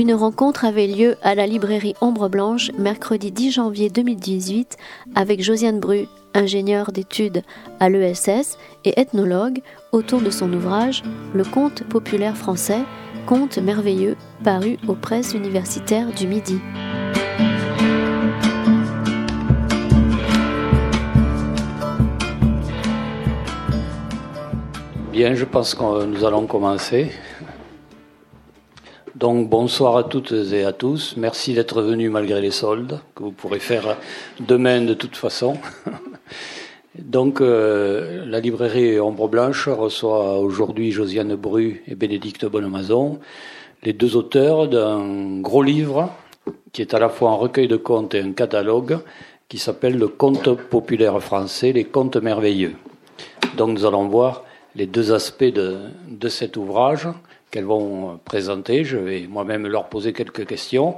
Une rencontre avait lieu à la librairie Ombre Blanche mercredi 10 janvier 2018 avec Josiane Bru, ingénieure d'études à l'ESS et ethnologue, autour de son ouvrage Le conte populaire français, conte merveilleux, paru aux presses universitaires du Midi. Bien, je pense que nous allons commencer. Donc bonsoir à toutes et à tous. Merci d'être venus malgré les soldes, que vous pourrez faire demain de toute façon. Donc euh, la librairie Ombre Blanche reçoit aujourd'hui Josiane Bru et Bénédicte Bonnemazon, les deux auteurs d'un gros livre qui est à la fois un recueil de contes et un catalogue qui s'appelle Le conte populaire français, les contes merveilleux. Donc nous allons voir les deux aspects de cet ouvrage qu'elles vont présenter. Je vais moi-même leur poser quelques questions.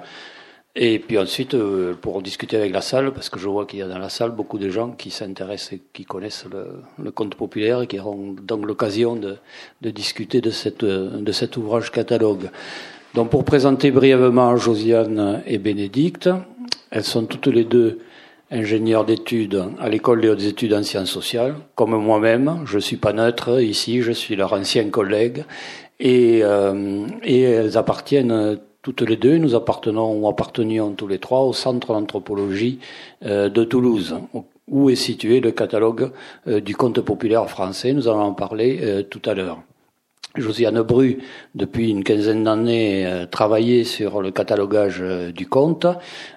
Et puis ensuite, euh, pour discuter avec la salle, parce que je vois qu'il y a dans la salle beaucoup de gens qui s'intéressent et qui connaissent le, conte populaire et qui auront donc l'occasion de, discuter de, cette, de cet ouvrage catalogue. Donc pour présenter brièvement Josiane et Bénédicte, elles sont toutes les deux ingénieurs d'études à l'école des études en sciences sociales, comme moi-même. Je suis pas neutre ici, je suis leur ancien collègue et, euh, et elles appartiennent toutes les deux, nous appartenons ou appartenions tous les trois au Centre d'anthropologie euh, de Toulouse, où est situé le catalogue euh, du conte populaire français. Nous allons en parler tout à l'heure. Josiane Bru, depuis une quinzaine d'années, travaillait sur le catalogage du conte.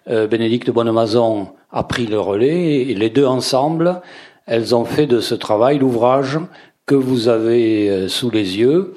Bénédicte Bonnemazon a pris le relais et les deux ensemble, elles ont fait de ce travail l'ouvrage que vous avez sous les yeux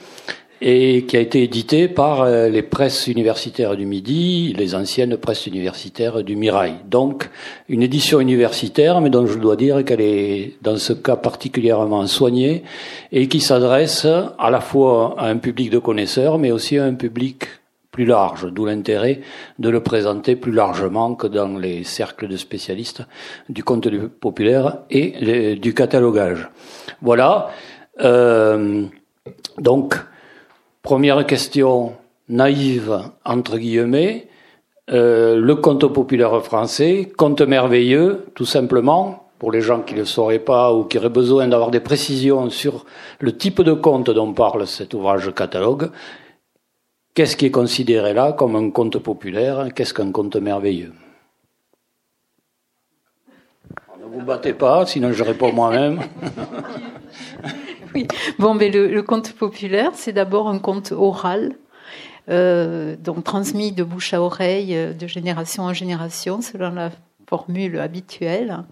et qui a été édité par euh, les presses universitaires du Midi, les anciennes presses universitaires du Mirail. Donc une édition universitaire, mais dont je dois dire qu'elle est dans ce cas particulièrement soignée et qui s'adresse à la fois à un public de connaisseurs, mais aussi à un public plus large, d'où l'intérêt de le présenter plus largement que dans les cercles de spécialistes du contenu populaire et du catalogage. Voilà. Euh, donc, Première question naïve, entre guillemets, euh, le conte populaire français, conte merveilleux, tout simplement, pour les gens qui ne le sauraient pas ou qui auraient besoin d'avoir des précisions sur le type de conte dont parle cet ouvrage catalogue, qu'est-ce qui est considéré là comme un conte populaire, qu'est-ce qu'un conte merveilleux? Ne vous battez pas, sinon je réponds moi-même. oui. Bon, mais le, conte populaire, c'est d'abord un conte oral, euh, donc transmis de bouche à oreille, euh, de génération en génération, selon la formule habituelle.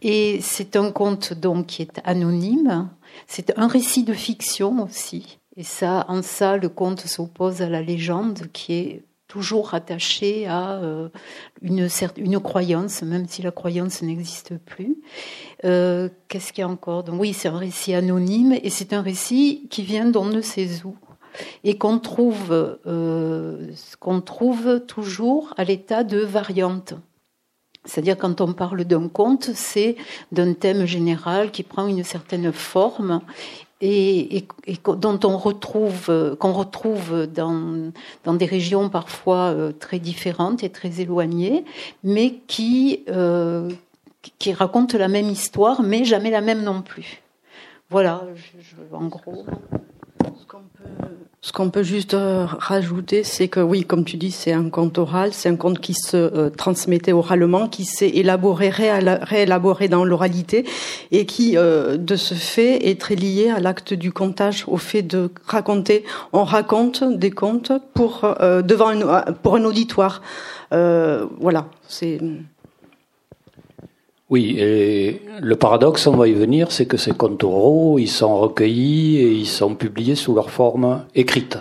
Et c'est un conte donc qui est anonyme. C'est un récit de fiction aussi. Et ça, en ça, le conte s'oppose à la légende qui est toujours attaché à euh, une, une croyance, même si la croyance n'existe plus. Euh, qu'est-ce qu'il y a encore Donc oui, c'est un récit anonyme et c'est un récit qui vient d'on ne sait où et qu'on trouve, euh, qu'on trouve toujours à l'état de variante. C'est-à-dire quand on parle d'un conte, c'est d'un thème général qui prend une certaine forme et, dont on retrouve, qu'on retrouve dans, dans des régions parfois euh, très différentes et très éloignées, mais qui, qui racontent la même histoire, mais jamais la même non plus. Voilà, en gros. Ce qu'on peut juste euh, rajouter, c'est que oui, comme tu dis, c'est un conte oral, c'est un conte qui se euh, transmettait oralement, qui s'est élaboré, réélaboré dans l'oralité, et qui, euh, de ce fait, est très lié à l'acte du contage, au fait de raconter. On raconte des contes pour devant pour un auditoire. voilà, c'est. Oui, et le paradoxe, on va y venir, c'est que ces contes oraux, ils sont recueillis et ils sont publiés sous leur forme écrite.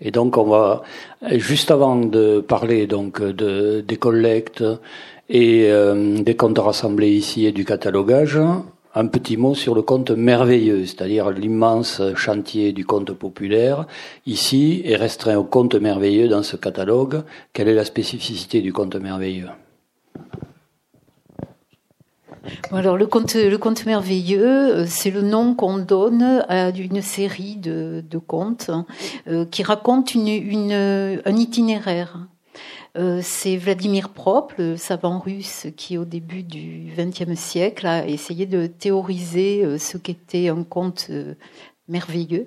Et donc, on va, juste avant de parler donc de, des collectes et euh, des contes rassemblés ici et du catalogage, un petit mot sur le conte merveilleux, c'est-à-dire l'immense chantier du conte populaire, ici, est restreint au conte merveilleux dans ce catalogue. Quelle est la spécificité du conte merveilleux? Alors le conte, le conte merveilleux, euh, c'est le nom qu'on donne à une série de, contes euh, qui racontent une, un itinéraire. Euh, c'est Vladimir Prop, le savant russe qui, au début du XXe siècle, a essayé de théoriser ce qu'était un conte merveilleux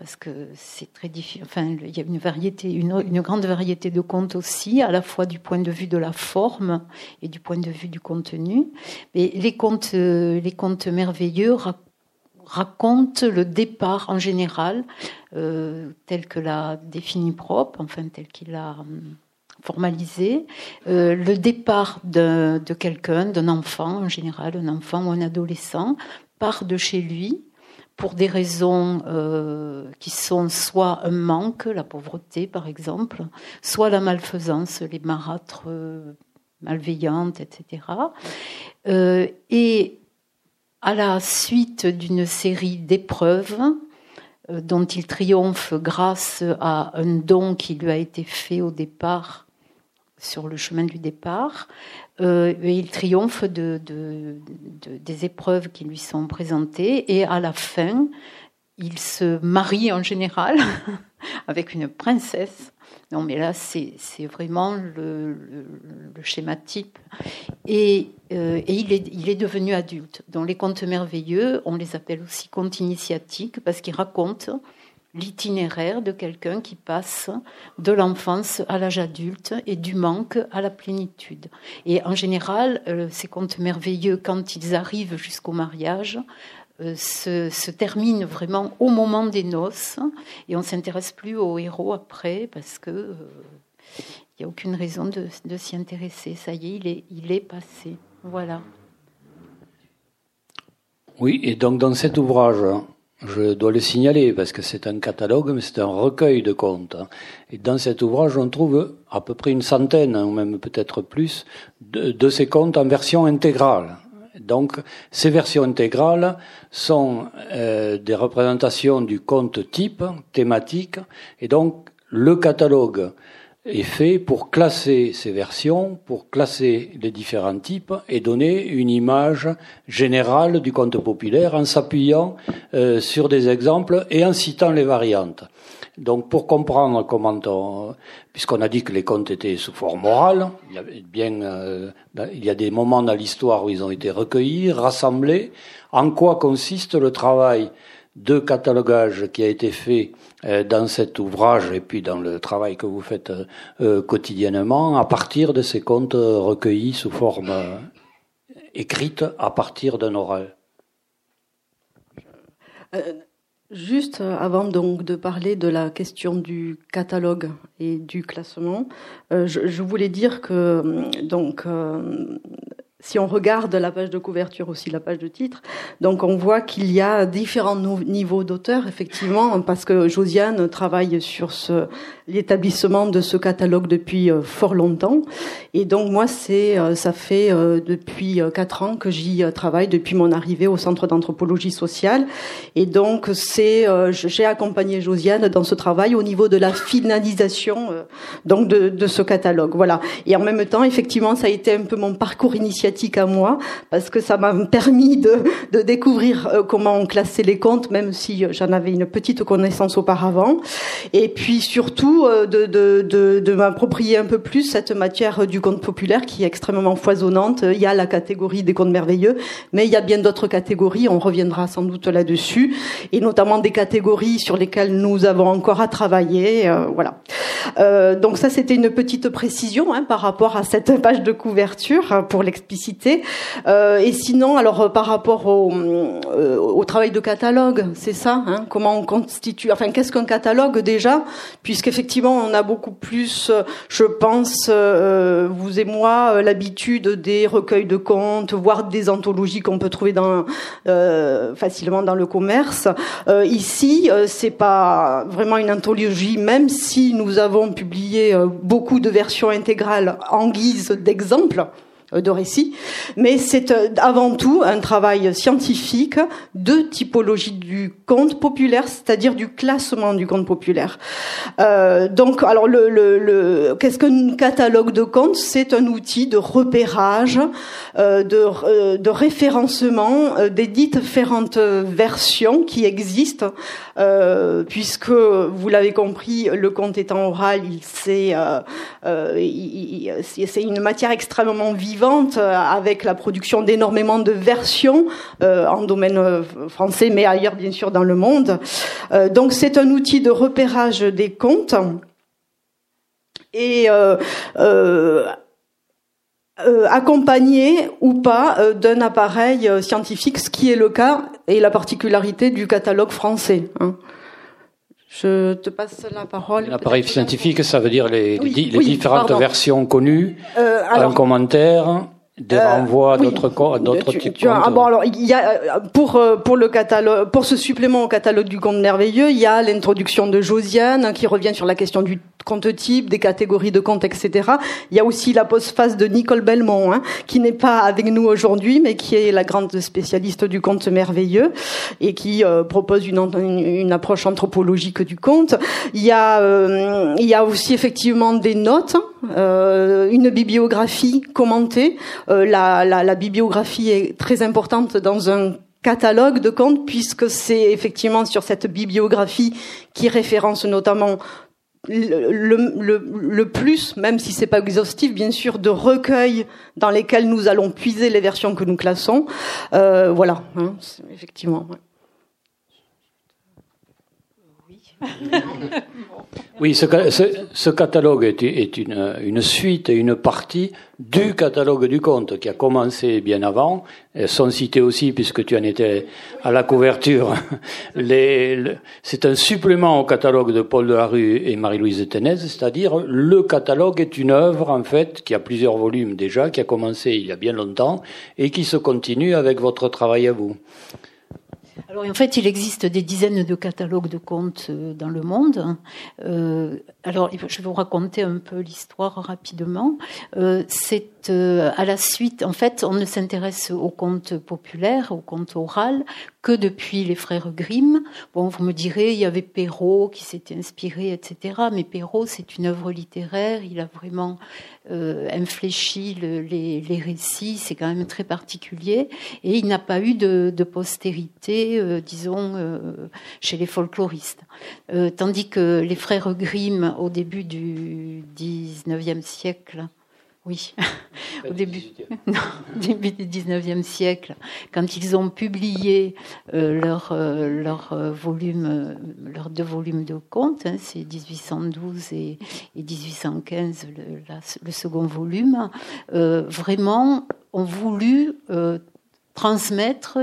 parce que c'est très difficile. Enfin, il y a une variété, une, grande variété de contes aussi, à la fois du point de vue de la forme et du point de vue du contenu. Mais les contes, les contes merveilleux racontent le départ en général, euh, tel que l'a défini Prop, enfin tel qu'il l'a formalisé, euh, le départ de, de quelqu'un, d'un enfant en général, un enfant ou un adolescent, part de chez lui pour des raisons euh, qui sont soit un manque, la pauvreté par exemple, soit la malfaisance, les marâtres euh, malveillantes, etc. Euh, et à la suite d'une série d'épreuves dont il triomphe grâce à un don qui lui a été fait au départ sur le chemin du départ, euh, il triomphe de, de, de, des épreuves qui lui sont présentées et à la fin, il se marie en général avec une princesse. Non, mais là, c'est vraiment le, schéma type. Et, euh, et il, est, il, est, devenu adulte. Dans les contes merveilleux, on les appelle aussi contes initiatiques parce qu'ils racontent l'itinéraire de quelqu'un qui passe de l'enfance à l'âge adulte et du manque à la plénitude. Et en général, euh, ces contes merveilleux, quand ils arrivent jusqu'au mariage, euh, se, se, terminent vraiment au moment des noces et on s'intéresse plus au héros après parce que il euh, n'y a aucune raison de, de s'y intéresser. Ça y est, il est, il est passé. Voilà. Oui, et donc dans cet ouvrage, je dois le signaler parce que c'est un catalogue, mais c'est un recueil de contes. Et dans cet ouvrage, on trouve à peu près une centaine, ou même peut-être plus, de, de, ces contes en version intégrale. Donc, ces versions intégrales sont euh, des représentations du conte type, thématique, et donc le catalogue est fait pour classer ces versions, pour classer les différents types et donner une image générale du conte populaire en s'appuyant euh, sur des exemples et en citant les variantes. Donc pour comprendre comment on, puisqu'on a dit que les contes étaient sous forme orale, il y bien, euh, il y a des moments dans l'histoire où ils ont été recueillis, rassemblés. En quoi consiste le travail de catalogage qui a été fait dans cet ouvrage et puis dans le travail que vous faites euh, quotidiennement à partir de ces contes recueillis sous forme euh, écrite à partir d'un oral. Juste avant donc de parler de la question du catalogue et du classement, je voulais dire que donc si on regarde la page de couverture aussi, la page de titre, donc on voit qu'il y a différents niveaux d'auteurs, effectivement, parce que Josiane travaille sur ce, l'établissement de ce catalogue depuis euh, fort longtemps. Et donc moi, c'est, euh, ça fait euh, depuis quatre ans que j'y travaille, depuis mon arrivée au Centre d'anthropologie sociale. Et donc, c'est, j'ai accompagné Josiane dans ce travail au niveau de la finalisation donc de, ce catalogue. Voilà. Et en même temps, effectivement, ça a été un peu mon parcours initiatique à moi parce que ça m'a permis de, découvrir euh, comment on classait les comptes, même si euh, j'en avais une petite connaissance auparavant. Et puis surtout euh, de, m'approprier un peu plus cette matière du conte populaire qui est extrêmement foisonnante. Il y a la catégorie des contes merveilleux, mais il y a bien d'autres catégories. On reviendra sans doute là-dessus, et notamment des catégories sur lesquelles nous avons encore à travailler. Voilà. Donc ça, c'était une petite précision hein, par rapport à cette page de couverture pour l'expliciter euh, et sinon, alors euh, par rapport au, euh, au travail de catalogue, c'est ça hein, Comment on constitue Enfin, qu'est-ce qu'un catalogue déjà? Puisqu'effectivement, on a beaucoup plus, je pense, vous et moi, l'habitude des recueils de contes, voire des anthologies qu'on peut trouver dans, facilement dans le commerce. ici, c'est pas vraiment une anthologie, même si nous avons publié beaucoup de versions intégrales en guise d'exemple de récits, mais c'est avant tout un travail scientifique de typologie du conte populaire, c'est-à-dire du classement du conte populaire. donc, alors le, le, le qu'est-ce qu'un catalogue de contes? C'est un outil de repérage, de, référencement des différentes versions qui existent, puisque vous l'avez compris, le conte étant oral, il c'est euh, euh, c'est une matière extrêmement euh, avec la production d'énormément de versions en domaine français, mais ailleurs bien sûr dans le monde. donc c'est un outil de repérage des contes et accompagné ou pas d'un appareil scientifique, ce qui est le cas et la particularité du catalogue français. Hein. Je te passe la parole. L'appareil scientifique, ça veut dire les, les, différentes versions connues, euh, un commentaire, des euh, renvois à d'autres d'autres types ah, bon alors il y a euh, pour euh, pour le catalogue pour ce supplément au catalogue du conte merveilleux il y a l'introduction de Josiane qui revient sur la question du compte type des catégories de comptes etc il y a aussi la postface de Nicole Belmont hein, qui n'est pas avec nous aujourd'hui mais qui est la grande spécialiste du conte merveilleux et qui propose une, une, approche anthropologique du conte il y a il y a aussi effectivement des notes une bibliographie commentée. Euh, la, la, la, bibliographie est très importante dans un catalogue de contes puisque c'est effectivement sur cette bibliographie qui référence notamment le, le, le, plus, même si c'est pas exhaustif, bien sûr, de recueils dans lesquels nous allons puiser les versions que nous classons. Euh, voilà, hein, effectivement. Oui, ce, ce, catalogue est, est une, une, suite et une partie du catalogue du conte qui a commencé bien avant. Elles sont citées aussi, puisque tu en étais à la couverture. C'est un supplément au catalogue de Paul Delarue et Marie-Louise Tenez, c'est-à-dire le catalogue est une œuvre, en fait, qui a plusieurs volumes déjà, qui a commencé il y a bien longtemps et qui se continue avec votre travail à vous. Alors en fait, il existe des dizaines de catalogues de contes euh, dans le monde. Euh, alors je vais vous raconter un peu l'histoire rapidement. Euh, c'est à la suite, en fait, on ne s'intéresse aux contes populaires, aux contes oraux, que depuis les frères Grimm. Bon, vous me direz, il y avait Perrault qui s'était inspiré, etc. Mais Perrault, c'est une œuvre littéraire. Il a vraiment euh, infléchi les, récits. C'est quand même très particulier. Et il n'a pas eu de, postérité, euh, disons, euh, chez les folkloristes. tandis que les frères Grimm, au début du 19e siècle, oui, au début, début du 19e siècle, quand ils ont publié euh, leur, euh, leur euh, volume, leurs deux volumes de contes, hein, c'est 1812 et, 1815, le, le, second volume, vraiment ont voulu transmettre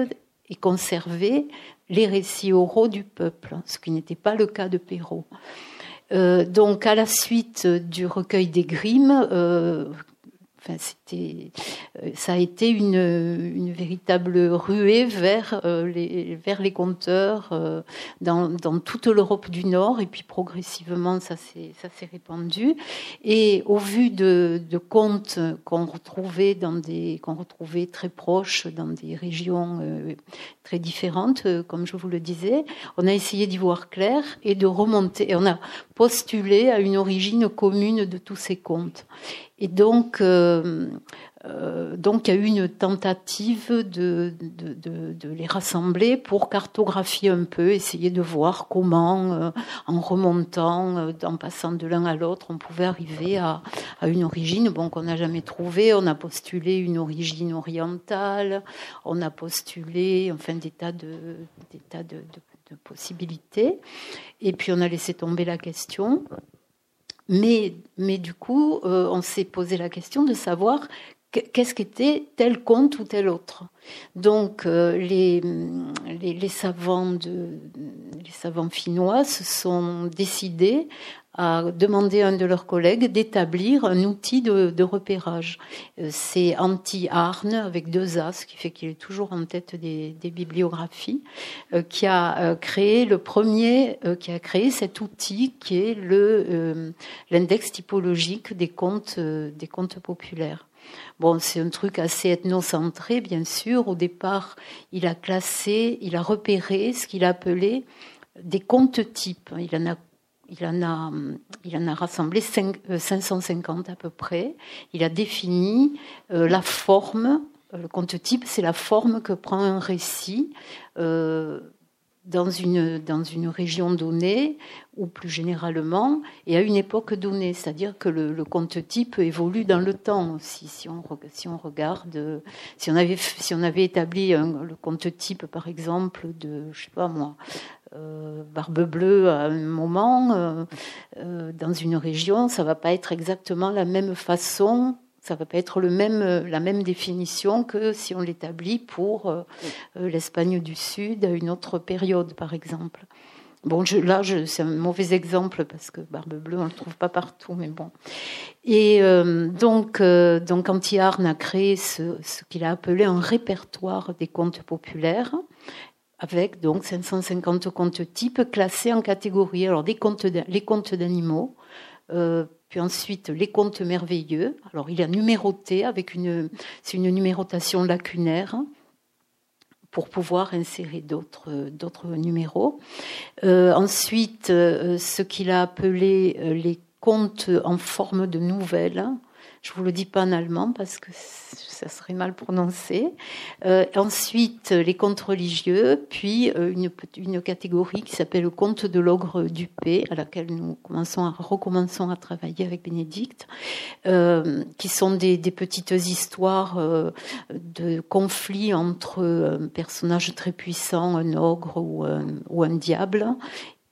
et conserver les récits oraux du peuple, ce qui n'était pas le cas de Perrault. Euh, donc, à la suite du recueil des Grimm, euh, euh, ça a été une, véritable ruée vers euh, les, vers compteurs euh, dans, toute l'Europe du Nord, et puis progressivement ça s'est, répandu. Et au vu de, de contes qu'on retrouvait très proches dans des régions très différentes, comme je vous le disais, on a essayé d'y voir clair et de remonter. On a postulé à une origine commune de tous ces contes. Et donc, euh, euh, donc il y a eu une tentative de, de, les rassembler pour cartographier un peu, essayer de voir comment, euh, en remontant, en passant de l'un à l'autre, on pouvait arriver à, à une origine bon, qu'on n'a jamais trouvée. On a postulé une origine orientale, on a postulé enfin, des tas de, des tas de possibilités. Et puis on a laissé tomber la question. Mais, mais du coup, euh, on s'est posé la question de savoir qu'est-ce qu'était tel conte ou tel autre. Donc euh, les, les, savants de, les savants finnois se sont décidés a demandé à un de leurs collègues d'établir un outil de, repérage. Euh, c'est Anti-Arne avec deux A, ce qui fait qu'il est toujours en tête des, bibliographies, euh, qui a euh, créé le premier, qui a créé cet outil qui est le l'index typologique des contes des contes populaires. Bon, c'est un truc assez ethnocentré, bien sûr. Au départ, il a classé, il a repéré ce qu'il a appelé des comptes types. Il en a il en a, il en a rassemblé 550 euh, à peu près. Il a défini euh, la forme. Euh, le compte type, c'est la forme que prend un récit dans une, dans une région donnée ou plus généralement et à une époque donnée. C'est-à-dire que le, compte type évolue dans le temps aussi. Si on, regarde, si on avait, si on avait établi le compte type, par exemple, de, je sais pas moi, euh, Barbe Bleue à un moment, euh, euh, dans une région, ça va pas être exactement la même façon ça va pas être le même, la même définition que si on l'établit pour l'Espagne du Sud à une autre période, par exemple. Bon, je, là, c'est un mauvais exemple parce que Barbe Bleue, on ne le trouve pas partout, mais bon. Et donc, donc Anti-Arne a créé ce qu'il a appelé un répertoire des contes populaires avec donc 550 comptes types classés en catégories. Alors les comptes d'animaux, euh, puis ensuite les comptes merveilleux. Alors il a numéroté avec une, c'est une numérotation lacunaire pour pouvoir insérer d'autres, d'autres numéros. Euh, ensuite, euh, ce qu'il a appelé les comptes en forme de nouvelles. Je vous le dis pas en allemand parce que ça serait mal prononcé. Euh, ensuite, les contes religieux, puis euh, une, une catégorie qui s'appelle le conte de l'ogre du P, à laquelle nous commençons à, recommençons à travailler avec Bénédicte, euh, qui sont des, des petites histoires de conflits entre un personnage très puissant, un ogre ou ou un diable,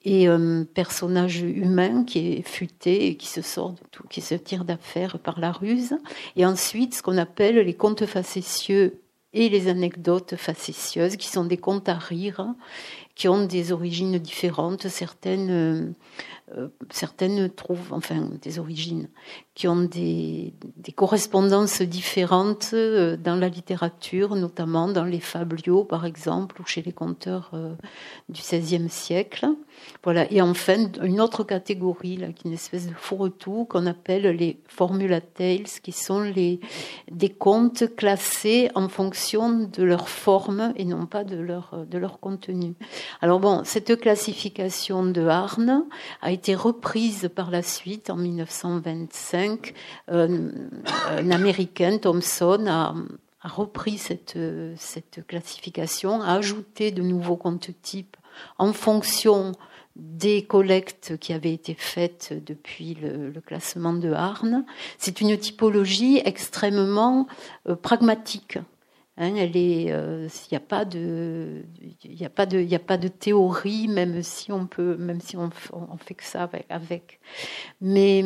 et un personnage humain qui est futé et qui se sort de tout, qui se tire d'affaire par la ruse. Et ensuite, ce qu'on appelle les contes facétieux et les anecdotes facétieuses, qui sont des contes à rire, qui ont des origines différentes. Certaines euh, certaines trouvent, enfin, des origines, qui ont des, correspondances différentes euh, dans la littérature, notamment dans les fabliaux, par exemple, ou chez les conteurs euh, du XVIe siècle. Voilà. Et enfin, une autre catégorie, qui est une espèce de fourre-tout, qu'on appelle les formula tales, qui sont les, des contes classés en fonction de leur forme et non pas de leur, de leur contenu. Alors bon, cette classification de Arne a été reprise par la suite en 1925. Euh, un Américain, Thomson, a, repris cette, cette classification, a ajouté de nouveaux comptes types en fonction des collectes qui avaient été faites depuis le, classement de Arne. C'est une typologie extrêmement euh, pragmatique. Hein, est, il euh, n'y a pas de, théorie, même si on peut, fait que ça avec. Mais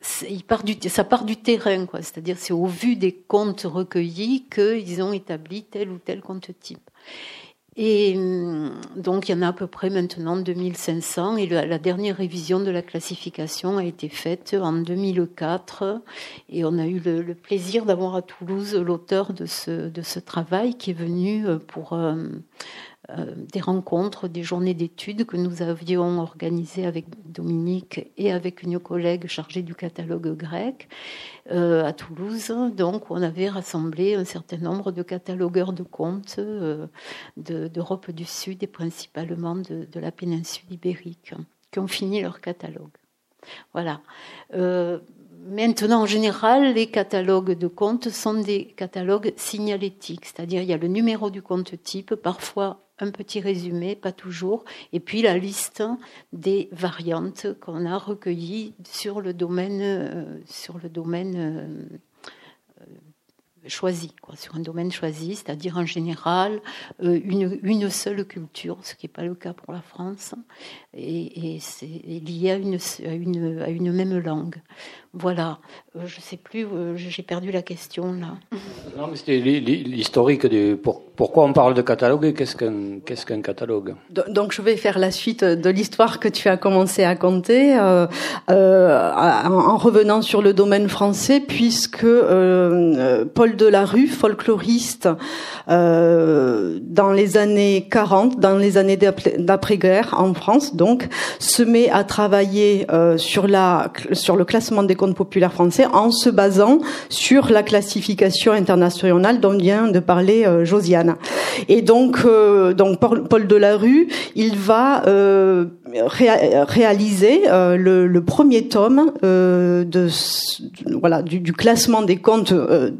ça part du terrain. C'est-à-dire, c'est au vu des comptes recueillis qu'ils ont établi tel ou tel compte type. Et hum, donc, il y en a à peu près maintenant 2500. Et la, dernière révision de la classification a été faite en 2004. Et on a eu le, plaisir d'avoir à Toulouse l'auteur de ce, de ce travail qui est venu euh, pour euh, des rencontres, des journées d'études que nous avions organisées avec Dominique et avec une collègue chargée du catalogue grec euh, à Toulouse. Donc, on avait rassemblé un certain nombre de catalogueurs de contes euh, d'Europe du Sud et principalement de, la péninsule ibérique qui ont fini leur catalogue. Voilà. Maintenant, en général, les catalogues de comptes sont des catalogues signalétiques, c'est-à-dire il y a le numéro du compte type, parfois un petit résumé, pas toujours, et puis la liste des variantes qu'on a recueillies sur le domaine, euh, sur le domaine euh, choisi, quoi, sur un domaine choisi, c'est-à-dire en général euh, une, une, seule culture, ce qui n'est pas le cas pour la France, et, et c'est lié à une, à, une, à une même langue. Voilà, euh, je ne sais plus, euh, j'ai perdu la question là. Non, mais c'était l'historique de pourquoi on parle de catalogue et qu'est-ce qu'un qu'est-ce qu'un catalogue? Donc je vais faire la suite de l'histoire que tu as commencé à conter euh, euh, en revenant sur le domaine français, puisque euh, Paul Delarue, folkloriste dans les années 40, dans les années d'après-guerre en France, donc se met à travailler sur la sur le classement des contes populaires français en se basant sur la classification internationale dont vient de parler euh, Josiane. Et donc, euh, donc Paul Delarue, il va euh, réaliser le, le, premier tome de voilà du, du, classement des contes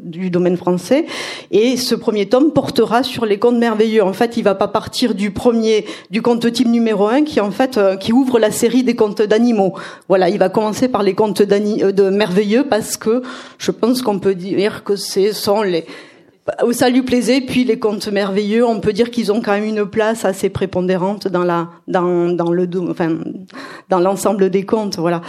du domaine français. Et ce premier tome portera sur les contes merveilleux. En fait, il va pas partir du premier du conte type numéro un qui en fait qui ouvre la série des contes d'animaux. Voilà, il va commencer par les contes de merveilleux parce que je pense qu'on peut dire que ce sont les ça lui plaisait. Puis les contes merveilleux, on peut dire qu'ils ont quand même une place assez prépondérante dans la dans dans le enfin dans l'ensemble des contes, voilà.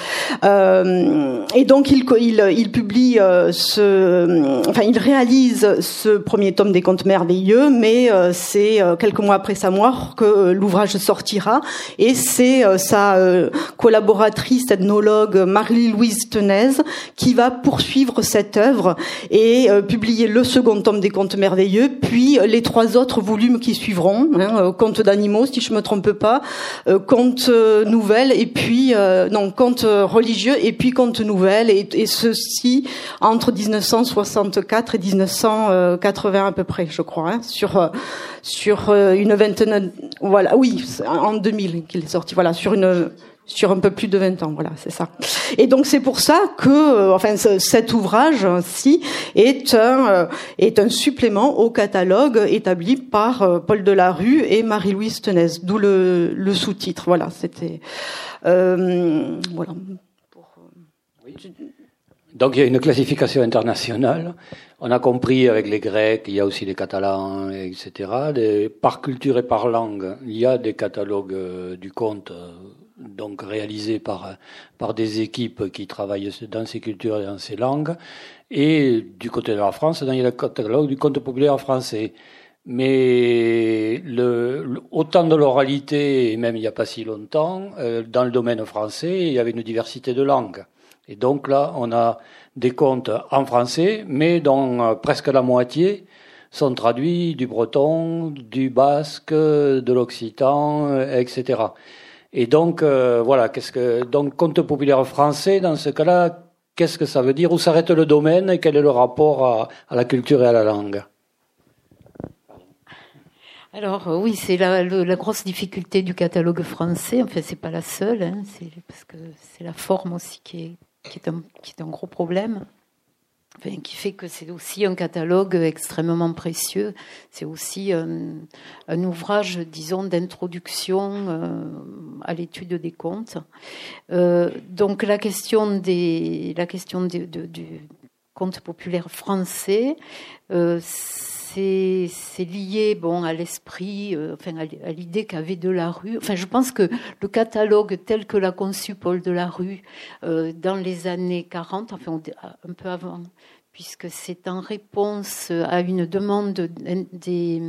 Euh, et donc il il, il publie euh, ce, enfin il réalise ce premier tome des contes merveilleux, mais euh, c'est euh, quelques mois après sa mort que l'ouvrage sortira. Et c'est sa collaboratrice ethnologue Marie-Louise Tenez qui va poursuivre cette œuvre et publier le second tome des contes merveilleux, puis les trois autres volumes qui suivront, hein, euh, contes d'animaux, si je me trompe pas, euh, contes euh, nouvelles, et puis non contes religieux, et puis contes nouvelles, et, et ceci entre 1964 et 1980 à peu près, je crois, hein, sur sur une vingtaine, voilà, oui, en 2000 qu'il est sorti, voilà, sur une sur un peu plus de 20 ans, voilà, c'est ça. Et donc c'est pour ça que, euh, enfin, cet ouvrage-ci est un euh, est un supplément au catalogue établi par euh, Paul Delarue et Marie-Louise Tenez, d'où le, le sous-titre. Voilà, c'était voilà. Donc il y a une classification internationale. On a compris avec les Grecs, il y a aussi les Catalans, etc. par culture et par langue, il y a des catalogues du conte donc réalisé par, par des équipes qui travaillent dans ces cultures et dans ces langues. Et du côté de la France, il y a le catalogue du conte populaire français. Mais le, autant de l'oralité, et même il n'y a pas si longtemps, euh, dans le domaine français, il y avait une diversité de langues. Et donc là, on a des contes en français, mais dont euh, presque la moitié sont traduits du breton, du basque, de l'occitan, euh, etc. Et donc, euh, voilà, qu'est-ce que donc conte populaire français dans ce cas-là, qu'est-ce que ça veut dire? Où s'arrête le domaine et quel est le rapport à, la culture et à la langue? Alors euh, oui, c'est la, grosse difficulté du catalogue français. Enfin, c'est pas la seule, hein, c'est parce que c'est la forme aussi qui est, qui est un gros problème qui fait que c'est aussi un catalogue extrêmement précieux. C'est aussi un, ouvrage, disons, d'introduction euh, à l'étude des contes. Euh, donc la question des, la question du conte populaire français. Euh, c'est lié bon à l'esprit, euh, enfin à l'idée qu'avait de la rue. Enfin, je pense que le catalogue tel que l'a conçu Paul de la rue euh, dans les années 40, enfin un peu avant, puisque c'est en réponse à une demande des,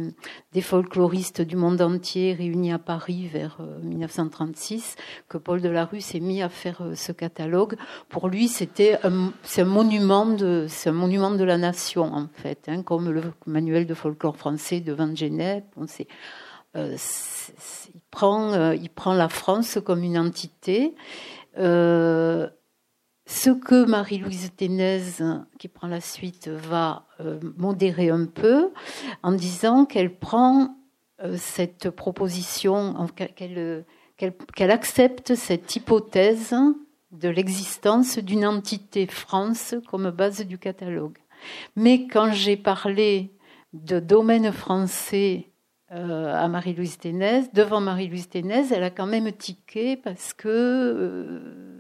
des, folkloristes du monde entier réunis à Paris vers 1936 euh, que Paul de la Rue s'est mis à faire euh, ce catalogue. Pour lui, c'était un, c'est un monument de, c'est un monument de la nation en fait, hein, comme le manuel de folklore français de Van Gennep. On sait, euh, il prend, il prend la France comme une entité. Euh, ce que Marie-Louise Ténez, qui prend la suite, va euh, modérer un peu en disant qu'elle prend euh, cette proposition, qu'elle accepte cette hypothèse de l'existence d'une entité France comme base du catalogue. Mais quand j'ai parlé de domaine français euh, à Marie-Louise Ténez, devant Marie-Louise Ténez, elle a quand même tiqué parce que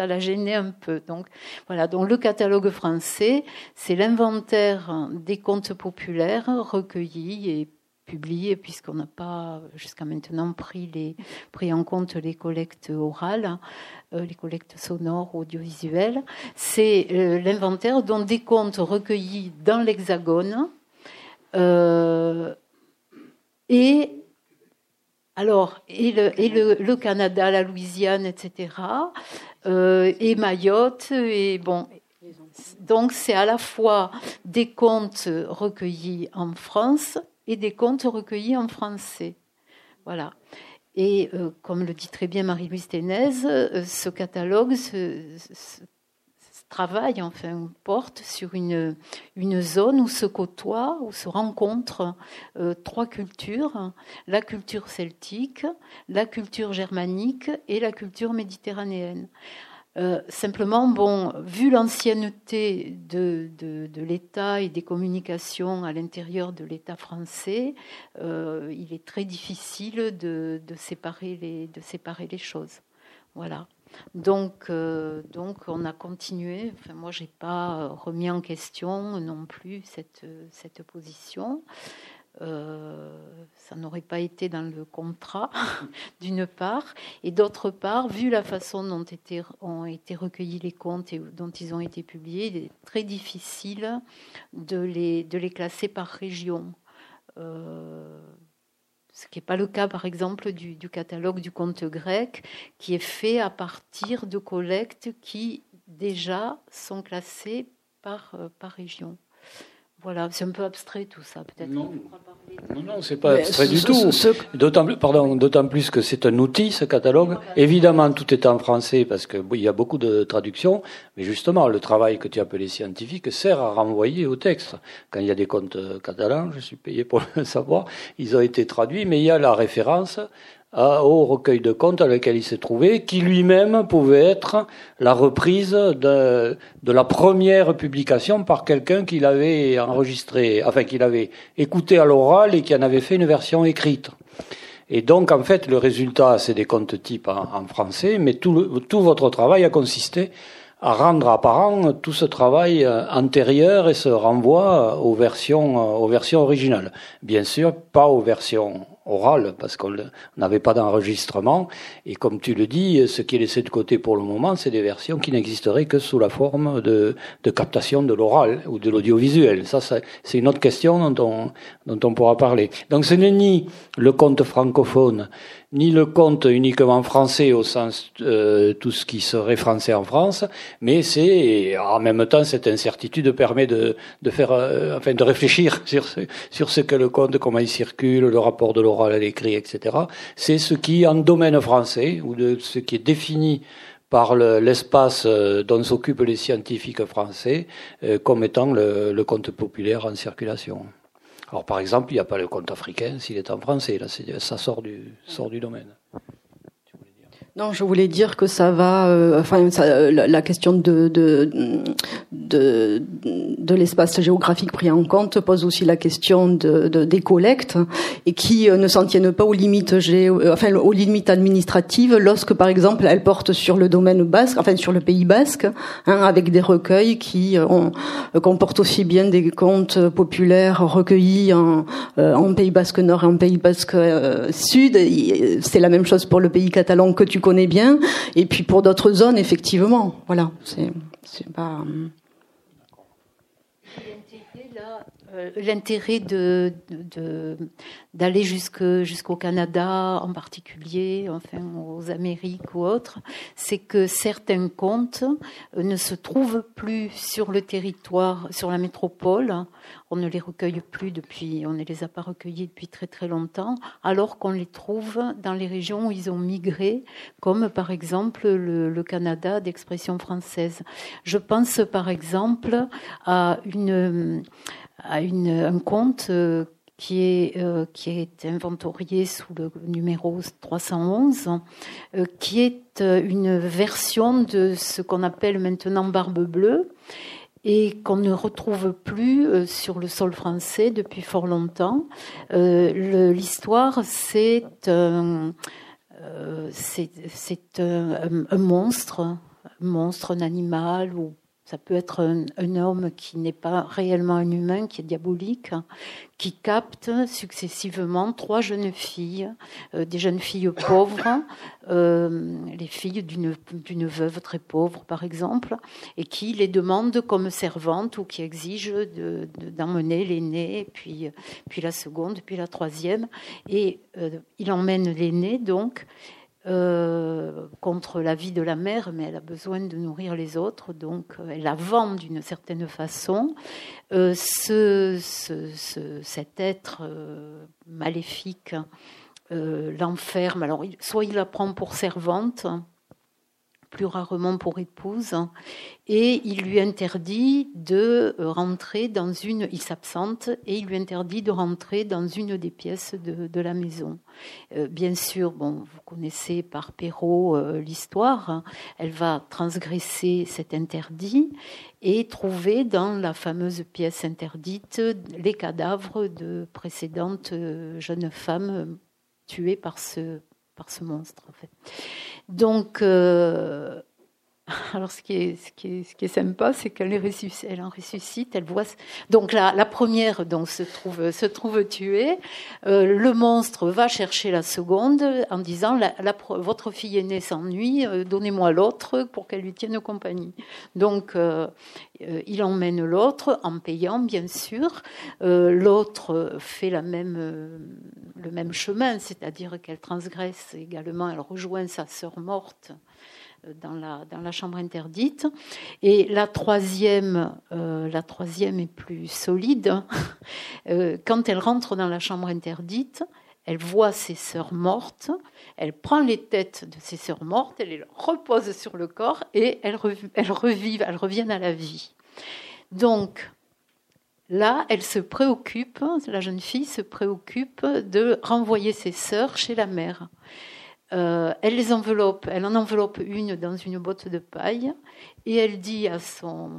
ça la gênait un peu. Donc voilà, donc le catalogue français, c'est l'inventaire des contes populaires recueillis et publiés, puisqu'on n'a pas jusqu'à maintenant pris, les, pris en compte les collectes orales, euh, les collectes sonores, audiovisuelles. C'est euh, l'inventaire dont des contes recueillis dans l'Hexagone euh, et alors, et, le, Canada, la Louisiane, etc., euh, et Mayotte, et bon. Donc, c'est à la fois des contes recueillis en France et des contes recueillis en français. Voilà. Et euh, comme le dit très bien Marie-Louise Ténez, euh, ce catalogue travaille, enfin porte sur une, une zone où se côtoient, où se rencontrent euh, trois cultures, la culture celtique, la culture germanique et la culture méditerranéenne. Euh, simplement, bon, vu l'ancienneté de, de, l'État et des communications à l'intérieur de l'État français, euh, il est très difficile de, de, séparer les, de séparer les choses. Voilà. Donc, euh, donc on a continué. Moi, j'ai pas remis en question non plus cette, cette position. Euh, ça n'aurait pas été dans le contrat, d'une part, et d'autre part, vu la façon dont ont été recueillis les comptes et dont ils ont été publiés, il est très difficile de les, de les classer par région. Euh, ce qui n'est pas le cas, par exemple, du, catalogue du conte grec, qui est fait à partir de collectes qui déjà sont classées par, euh, par région. Voilà, c'est un peu abstrait tout ça, peut-être. Non, non, non c'est pas abstrait du tout. D'autant, pardon, d'autant plus que c'est un outil, ce catalogue. Évidemment, tout est en français parce qu'il y a beaucoup de traductions, mais justement, le travail que tu appelais scientifique sert à renvoyer au texte. Quand il y a des contes catalans, je suis payé pour le savoir, ils ont été traduits, mais il y a la référence au recueil de contes à lequel il s'est trouvé, qui lui-même pouvait être la reprise de, de la première publication par quelqu'un qui l'avait enregistré, enfin qui l'avait écouté à l'oral et qui en avait fait une version écrite. Et donc, en fait, le résultat, c'est des contes types en, français, mais tout, tout votre travail a consisté à rendre apparent tout ce travail euh, antérieur et ce renvoi aux versions, euh, aux versions originales. Bien sûr, pas aux versions orales, parce qu'on n'avait pas d'enregistrement. Et comme tu le dis, ce qui est laissé de côté pour le moment, c'est des versions qui n'existeraient que sous la forme de, de captation de l'oral ou de l'audiovisuel. Ça, c'est une autre question dont on, dont on pourra parler. Donc ce n'est ni le conte francophone, ni le conte uniquement français au sens euh, tout ce qui serait français en France, mais c'est en même temps cette incertitude permet de, de faire, euh, enfin de réfléchir sur ce, sur ce que le conte, comment il circule, le rapport de l'oral à l'écrit, etc. C'est ce qui en domaine français ou de ce qui est défini par l'espace euh, dont s'occupent les scientifiques français comme étant le conte populaire en circulation. Alors par exemple, il n'y a pas le conte africain s'il est en français, là ça sort du, sort du domaine. Non, je voulais dire que ça va, euh, enfin, la, question de de, de, de l'espace géographique pris en compte pose aussi la question de, de des collectes et qui euh, ne s'en tiennent pas aux limites euh, enfin, aux limites administratives lorsque, par exemple, elles portent sur le domaine basque, enfin, sur le pays basque, hein, avec des recueils qui ont, comportent aussi bien des contes populaires recueillis en, en Pays Basque Nord et en Pays Basque Sud. C'est la même chose pour le pays catalan que tu connais bien. Et puis pour d'autres zones, effectivement, voilà, c'est pas. Euh, l'intérêt d'aller jusqu'au Canada en particulier, enfin aux Amériques ou autres, c'est que certains contes euh, ne se trouvent plus sur le territoire, sur la métropole. On ne les recueille plus depuis, on ne les a pas recueillis depuis très très longtemps, alors qu'on les trouve dans les régions où ils ont migré, comme par exemple le, le Canada d'expression française. Je pense par exemple à une à un conte euh, qui est, euh, qui est inventorié sous le numéro 311, euh, qui est une version de ce qu'on appelle maintenant Barbe Bleue et qu'on ne retrouve plus sur le sol français depuis fort longtemps. L'histoire, c'est c'est un, un, monstre, un monstre, un animal ou ça peut être un, homme qui n'est pas réellement un humain, qui est diabolique, qui capte successivement trois jeunes filles, euh, des jeunes filles pauvres, euh, les filles d'une veuve très pauvre par exemple, et qui les demande comme servantes ou qui exige d'emmener l'aînée, puis, puis la seconde, puis la troisième. Et euh, il emmène l'aînée donc. Euh, contre la vie de la mère, mais elle a besoin de nourrir les autres, donc euh, elle la vend d'une certaine façon. Euh, ce, cet être maléfique l'enferme. Alors, soit il la prend pour servante, plus rarement pour épouse, et il lui interdit de rentrer dans une, il s'absente, et il lui interdit de rentrer dans une des pièces de, la maison. Euh, bien sûr, bon, vous connaissez par Perrault euh, l'histoire, hein. elle va transgresser cet interdit et trouver dans la fameuse pièce interdite les cadavres de précédentes euh, jeunes femmes tuées par ce, par ce monstre. En fait. Donc, Alors, ce qui est, ce qui est, ce qui est sympa, c'est qu'elle elle en ressuscite, elle voit. Donc, la, première donc, se, trouve, se trouve tuée. Euh, le monstre va chercher la seconde en disant Votre fille aînée s'ennuie, euh, donnez-moi l'autre pour qu'elle lui tienne compagnie. Donc, euh, il emmène l'autre en payant, bien sûr. l'autre fait la même, le même chemin, c'est-à-dire qu'elle transgresse également, elle rejoint sa sœur morte dans la, dans la chambre interdite. Et la troisième, euh, la troisième est plus solide. Euh, quand elle rentre dans la chambre interdite, elle voit ses sœurs mortes, elle prend les têtes de ses sœurs mortes, elle les repose sur le corps et elles revivent, elles reviennent à la vie. Donc, Là, elle se préoccupe, la jeune fille se préoccupe de renvoyer ses sœurs chez la mère. Euh, elle les enveloppe, elle en enveloppe une dans une botte de paille et elle dit à son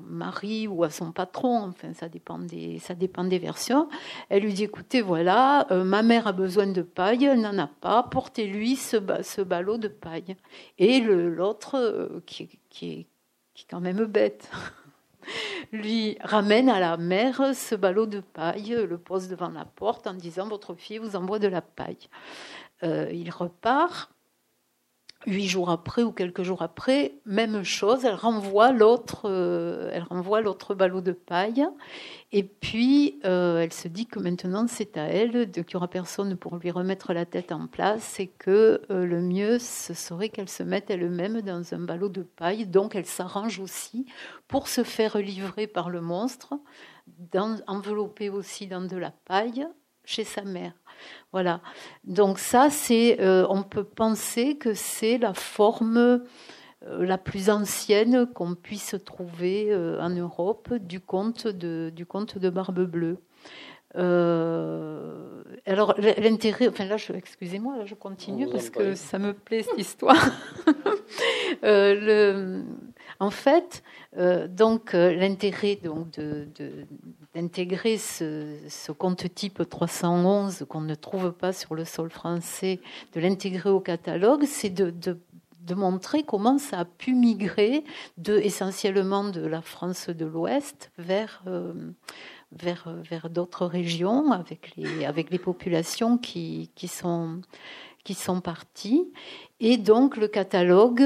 mari ou à son patron, enfin ça dépend des, ça dépend des versions, elle lui dit écoutez voilà, euh, ma mère a besoin de paille, elle n'en a pas, portez-lui ce, ce ballot de paille. Et l'autre, euh, qui, qui, est, qui est quand même bête, lui ramène à la mère ce ballot de paille, le pose devant la porte en disant votre fille vous envoie de la paille. Euh, il repart. Huit jours après ou quelques jours après, même chose, elle renvoie l'autre, euh, ballot de paille, et puis euh, elle se dit que maintenant c'est à elle, qu'il n'y aura personne pour lui remettre la tête en place, et que le mieux serait qu'elle se mette elle-même dans un ballot de paille. Donc elle s'arrange aussi pour se faire livrer par le monstre, enveloppée aussi dans de la paille, chez sa mère. Voilà. Donc ça, c'est, euh, on peut penser que c'est la forme euh, la plus ancienne qu'on puisse trouver euh, en Europe du conte de, du conte de Barbe Bleue. alors l'intérêt, enfin là, excusez-moi, je continue parce que ça me plaît cette histoire. le, en fait, donc l'intérêt donc d'intégrer ce, ce, compte type 311 qu'on ne trouve pas sur le sol français, de l'intégrer au catalogue, c'est de, montrer comment ça a pu migrer essentiellement de la France de l'Ouest vers euh, d'autres régions avec les, populations qui, sont, qui sont parties. Et donc le catalogue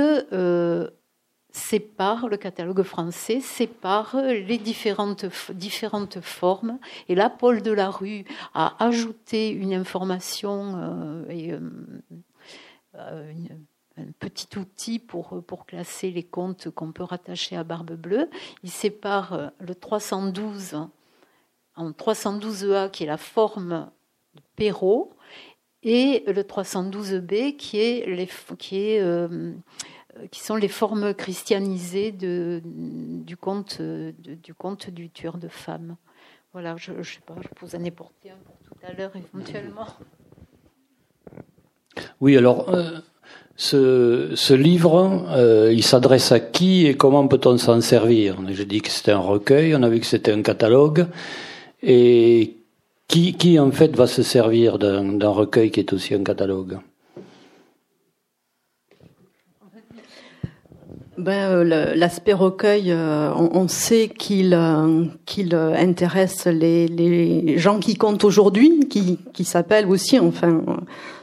sépare, le catalogue français sépare les différentes, différentes formes. Et là, Paul Delarue a ajouté une information euh, et euh, euh, un petit outil pour, pour classer les comptes qu'on peut rattacher à Barbe Bleue. Il sépare le 312 en 312A, qui est la forme de Perrault, et le 312B, qui est, les, qui est qui sont les formes christianisées du, conte, du conte du tueur de femmes. Voilà, je ne sais pas, je vous en ai un pour tout à l'heure éventuellement. Oui, alors euh, ce, livre, euh, il s'adresse à qui et comment peut-on s'en servir? J'ai dit que c'était un recueil, on a vu que c'était un catalogue. Et qui en fait va se servir d'un recueil qui est aussi un catalogue? Ben, euh, L'aspect recueil, euh, on, sait qu'il euh, qu'il intéresse les, gens qui comptent aujourd'hui, qui, qui s'appellent aussi, enfin,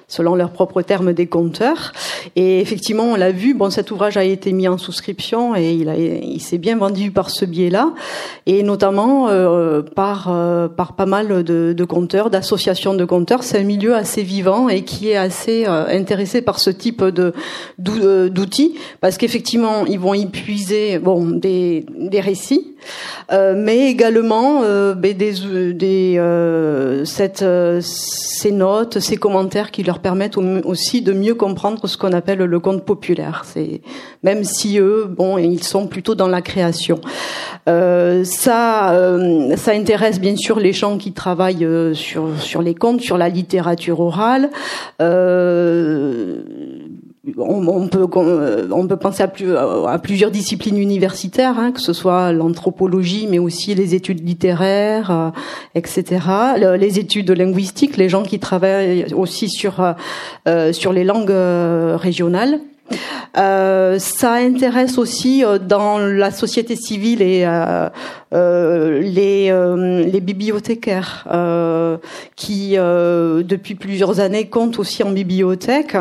selon leurs propres termes, des compteurs. Et effectivement, on l'a vu, bon, cet ouvrage a été mis en souscription et il, s'est bien vendu par ce biais-là, et notamment euh, par, euh, par pas mal de, de compteurs, d'associations de compteurs. C'est un milieu assez vivant et qui est assez euh, intéressé par ce type de d'outils, parce qu'effectivement, ils vont y puiser bon, des, des récits, mais également ben, des, des cette, ces notes, ces commentaires qui leur leur permettent aussi de mieux comprendre ce qu'on appelle le conte populaire. C'est même si eux, bon, ils sont plutôt dans la création. Euh, ça, euh, ça intéresse bien sûr les gens qui travaillent euh, sur sur les contes, sur la littérature orale. Euh, on, peut on peut penser à, plusieurs disciplines universitaires, hein, que ce soit l'anthropologie, mais aussi les études littéraires, euh, etc. les études linguistiques, les gens qui travaillent aussi sur euh, les langues euh, régionales. Euh, ça intéresse aussi euh, dans la société civile et euh, euh les, les, bibliothécaires qui, depuis plusieurs années, comptent aussi en bibliothèque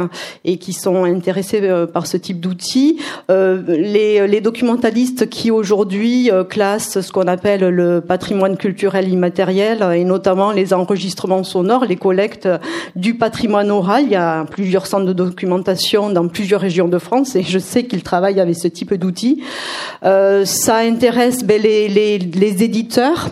et qui sont intéressés par ce type d'outils. Les, les, documentalistes qui aujourd'hui classent ce qu'on appelle le patrimoine culturel immatériel et notamment les enregistrements sonores, les collectes du patrimoine oral. Il y a plusieurs centres de documentation dans plusieurs régions de France et je sais qu'ils travaillent avec ce type d'outils. Euh, ça intéresse ben, les, éditeurs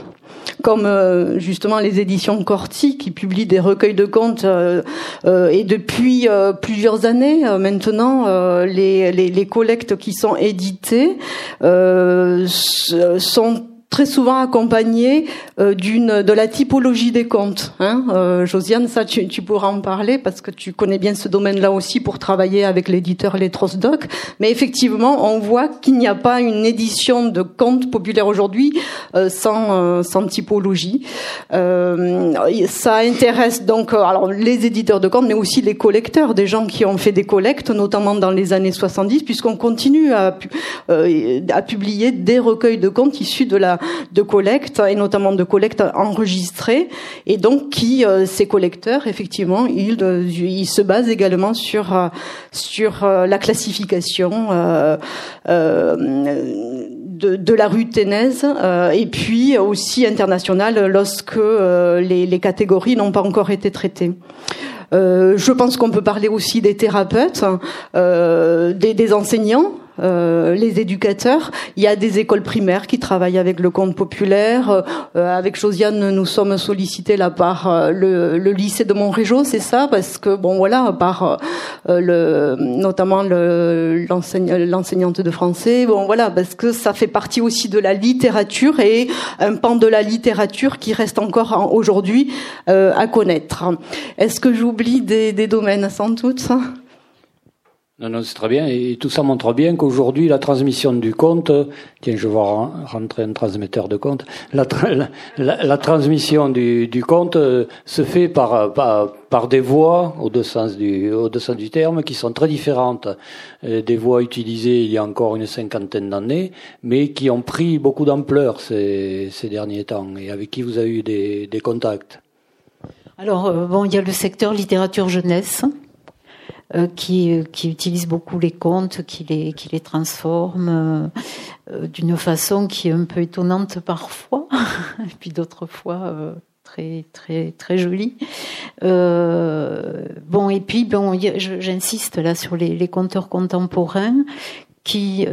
comme euh, justement les éditions Corti qui publient des recueils de contes euh, et depuis plusieurs années maintenant les, les, collectes qui sont éditées sont très souvent accompagné euh, d'une de la typologie des comptes. Hein euh, Josiane, ça tu, tu, pourras en parler parce que tu connais bien ce domaine-là aussi pour travailler avec l'éditeur Letrosdoc. Mais effectivement, on voit qu'il n'y a pas une édition de comptes populaires aujourd'hui euh, sans, euh, sans typologie. Euh, ça intéresse donc alors les éditeurs de comptes, mais aussi les collecteurs, des gens qui ont fait des collectes, notamment dans les années 70, puisqu'on continue à, à publier des recueils de comptes issus de la de collecte et notamment de collecte enregistrée et donc qui euh, ces collecteurs effectivement ils, euh, ils se basent également sur euh, sur la classification de, la rue Ténèse et puis aussi internationale lorsque les, catégories n'ont pas encore été traitées. Je pense qu'on peut parler aussi des thérapeutes, des, des, enseignants. Euh, les éducateurs. Il y a des écoles primaires qui travaillent avec le conte populaire. Euh, avec Josiane, nous sommes sollicités là par euh, le, le, lycée de Montrégeau, c'est ça, parce que bon voilà, par le, notamment l'enseignante de français. Bon voilà, parce que ça fait partie aussi de la littérature et un pan de la littérature qui reste encore aujourd'hui à connaître. Est-ce que j'oublie des, des domaines sans doute? Non, non, c'est très bien. Et tout ça montre bien qu'aujourd'hui, la transmission du compte, tiens, je vois rentrer un transmetteur de compte, la, transmission du, du, compte euh, se fait par, par, par, des voies, au deux, sens du, au sens du terme, qui sont très différentes euh, des voies utilisées il y a encore une cinquantaine d'années, mais qui ont pris beaucoup d'ampleur ces, derniers temps et avec qui vous avez eu des, des contacts. Alors, euh, bon, il y a le secteur littérature jeunesse euh, qui, qui utilise beaucoup les contes, qui les, qui les transforme euh, d'une façon qui est un peu étonnante parfois, et puis d'autres fois euh, très très très jolie. bon et puis bon, j'insiste là sur les, les conteurs contemporains qui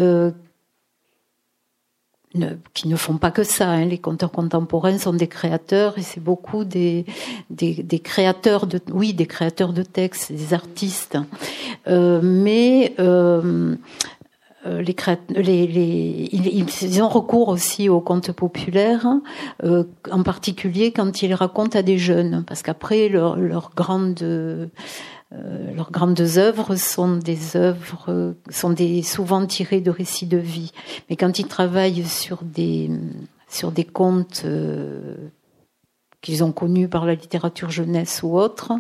qui ne font pas que ça. Hein. Les conteurs contemporains sont des créateurs et c'est beaucoup des, des, des, créateurs de, oui, des créateurs de textes, des artistes. Euh, mais euh, euh les, les, les ils, ils, ont recours aussi aux contes populaires, euh, en particulier quand ils racontent à des jeunes, parce qu'après leur, leur grande euh, leurs grandes œuvres sont des œuvres, sont des, souvent tirées de récits de vie. Mais quand ils travaillent sur des, sur des contes euh, qu'ils ont connus par la littérature jeunesse ou autre,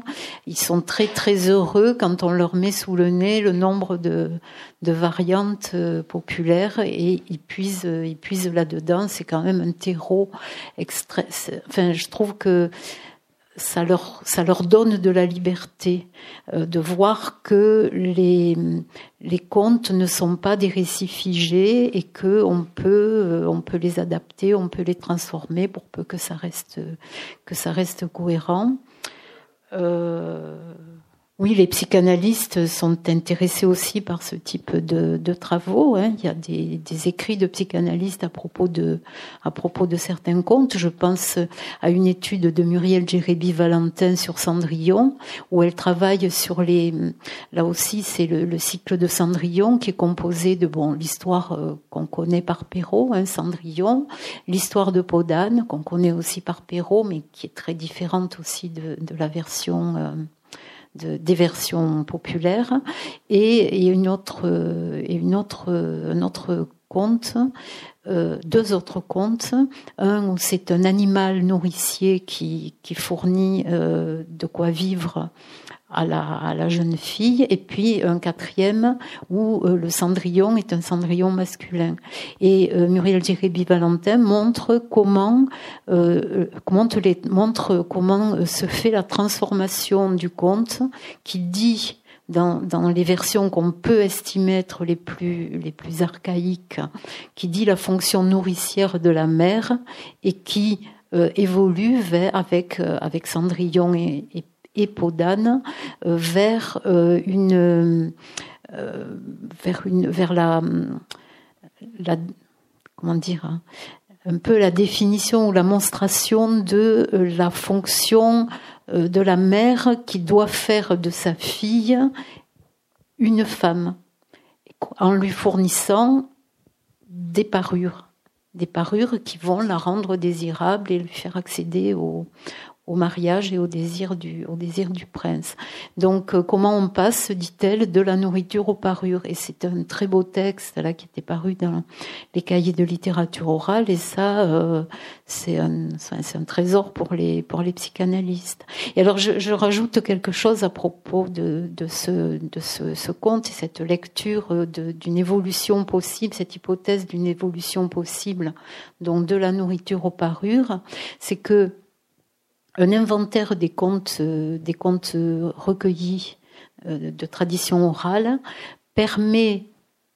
ils sont très très heureux quand on leur met sous le nez le nombre de, variantes euh, populaires et ils puisent, ils puisent là-dedans. C'est quand même un terreau extrait. Enfin, je trouve que ça leur, ça leur donne de la liberté euh, de voir que les, les contes ne sont pas des récits figés et que on peut, euh, on peut les adapter, on peut les transformer pour peu que ça reste, que ça reste cohérent. Euh, Oui, les psychanalystes sont intéressés aussi par ce type de, de travaux. Hein. Il y a des, des, écrits de psychanalystes à propos de, à propos de certains contes. Je pense à une étude de Muriel Jéréby Valentin sur Cendrillon, où elle travaille sur les. Là aussi, c'est le, le, cycle de Cendrillon qui est composé de bon l'histoire euh, qu'on connaît par Perrault, hein, Cendrillon, l'histoire de Podane qu'on connaît aussi par Perrault, mais qui est très différente aussi de, de la version. Euh, de, des versions populaires et, une autre une autre un autre conte euh, deux autres contes. Un c'est un animal nourricier qui, qui fournit euh, de quoi vivre à la, jeune fille, et puis un quatrième où euh, le cendrillon est un cendrillon masculin. Et euh, Muriel Jéréby Valentin montre comment euh, montre, comment se fait la transformation du conte, qui dit dans, dans, les versions qu'on peut estimer être les plus, les plus archaïques, qui dit la fonction nourricière de la mère et qui évolue vers, avec, avec Cendrillon et, et et Podane euh, vers euh, une euh, vers une vers la, la comment dire hein, un peu la définition ou la monstration de la fonction de la mère qui doit faire de sa fille une femme en lui fournissant des parures, des parures qui vont la rendre désirable et lui faire accéder au, au mariage et au désir du, au désir du prince. Donc, euh, comment on passe, dit-elle, de la nourriture aux parures? Et c'est un très beau texte là qui était paru dans les cahiers de littérature orale, et ça, euh, c'est un, c'est un trésor pour les pour les psychanalystes. Et alors, je, je rajoute quelque chose à propos de, de ce de ce, ce conte et cette lecture d'une évolution possible, cette hypothèse d'une évolution possible, donc de la nourriture aux parures, c'est que un inventaire des contes, euh, des contes recueillis euh, de tradition orale permet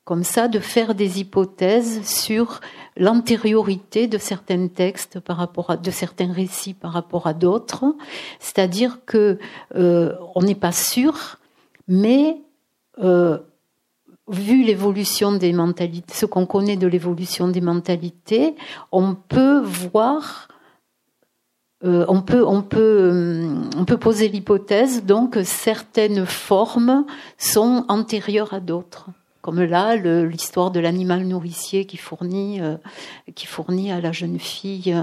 comme ça de faire des hypothèses sur l'antériorité de certains textes par rapport à de certains récits par rapport à d'autres, c'est-à-dire que euh, on n'est pas sûr, mais vu l'évolution des mentalités, ce qu'on connaît de l'évolution des mentalités, on peut voir euh, on, peut, on, peut, euh, on peut poser l'hypothèse donc que certaines formes sont antérieures à d'autres comme là l'histoire de l'animal nourricier qui fournit euh, à la jeune fille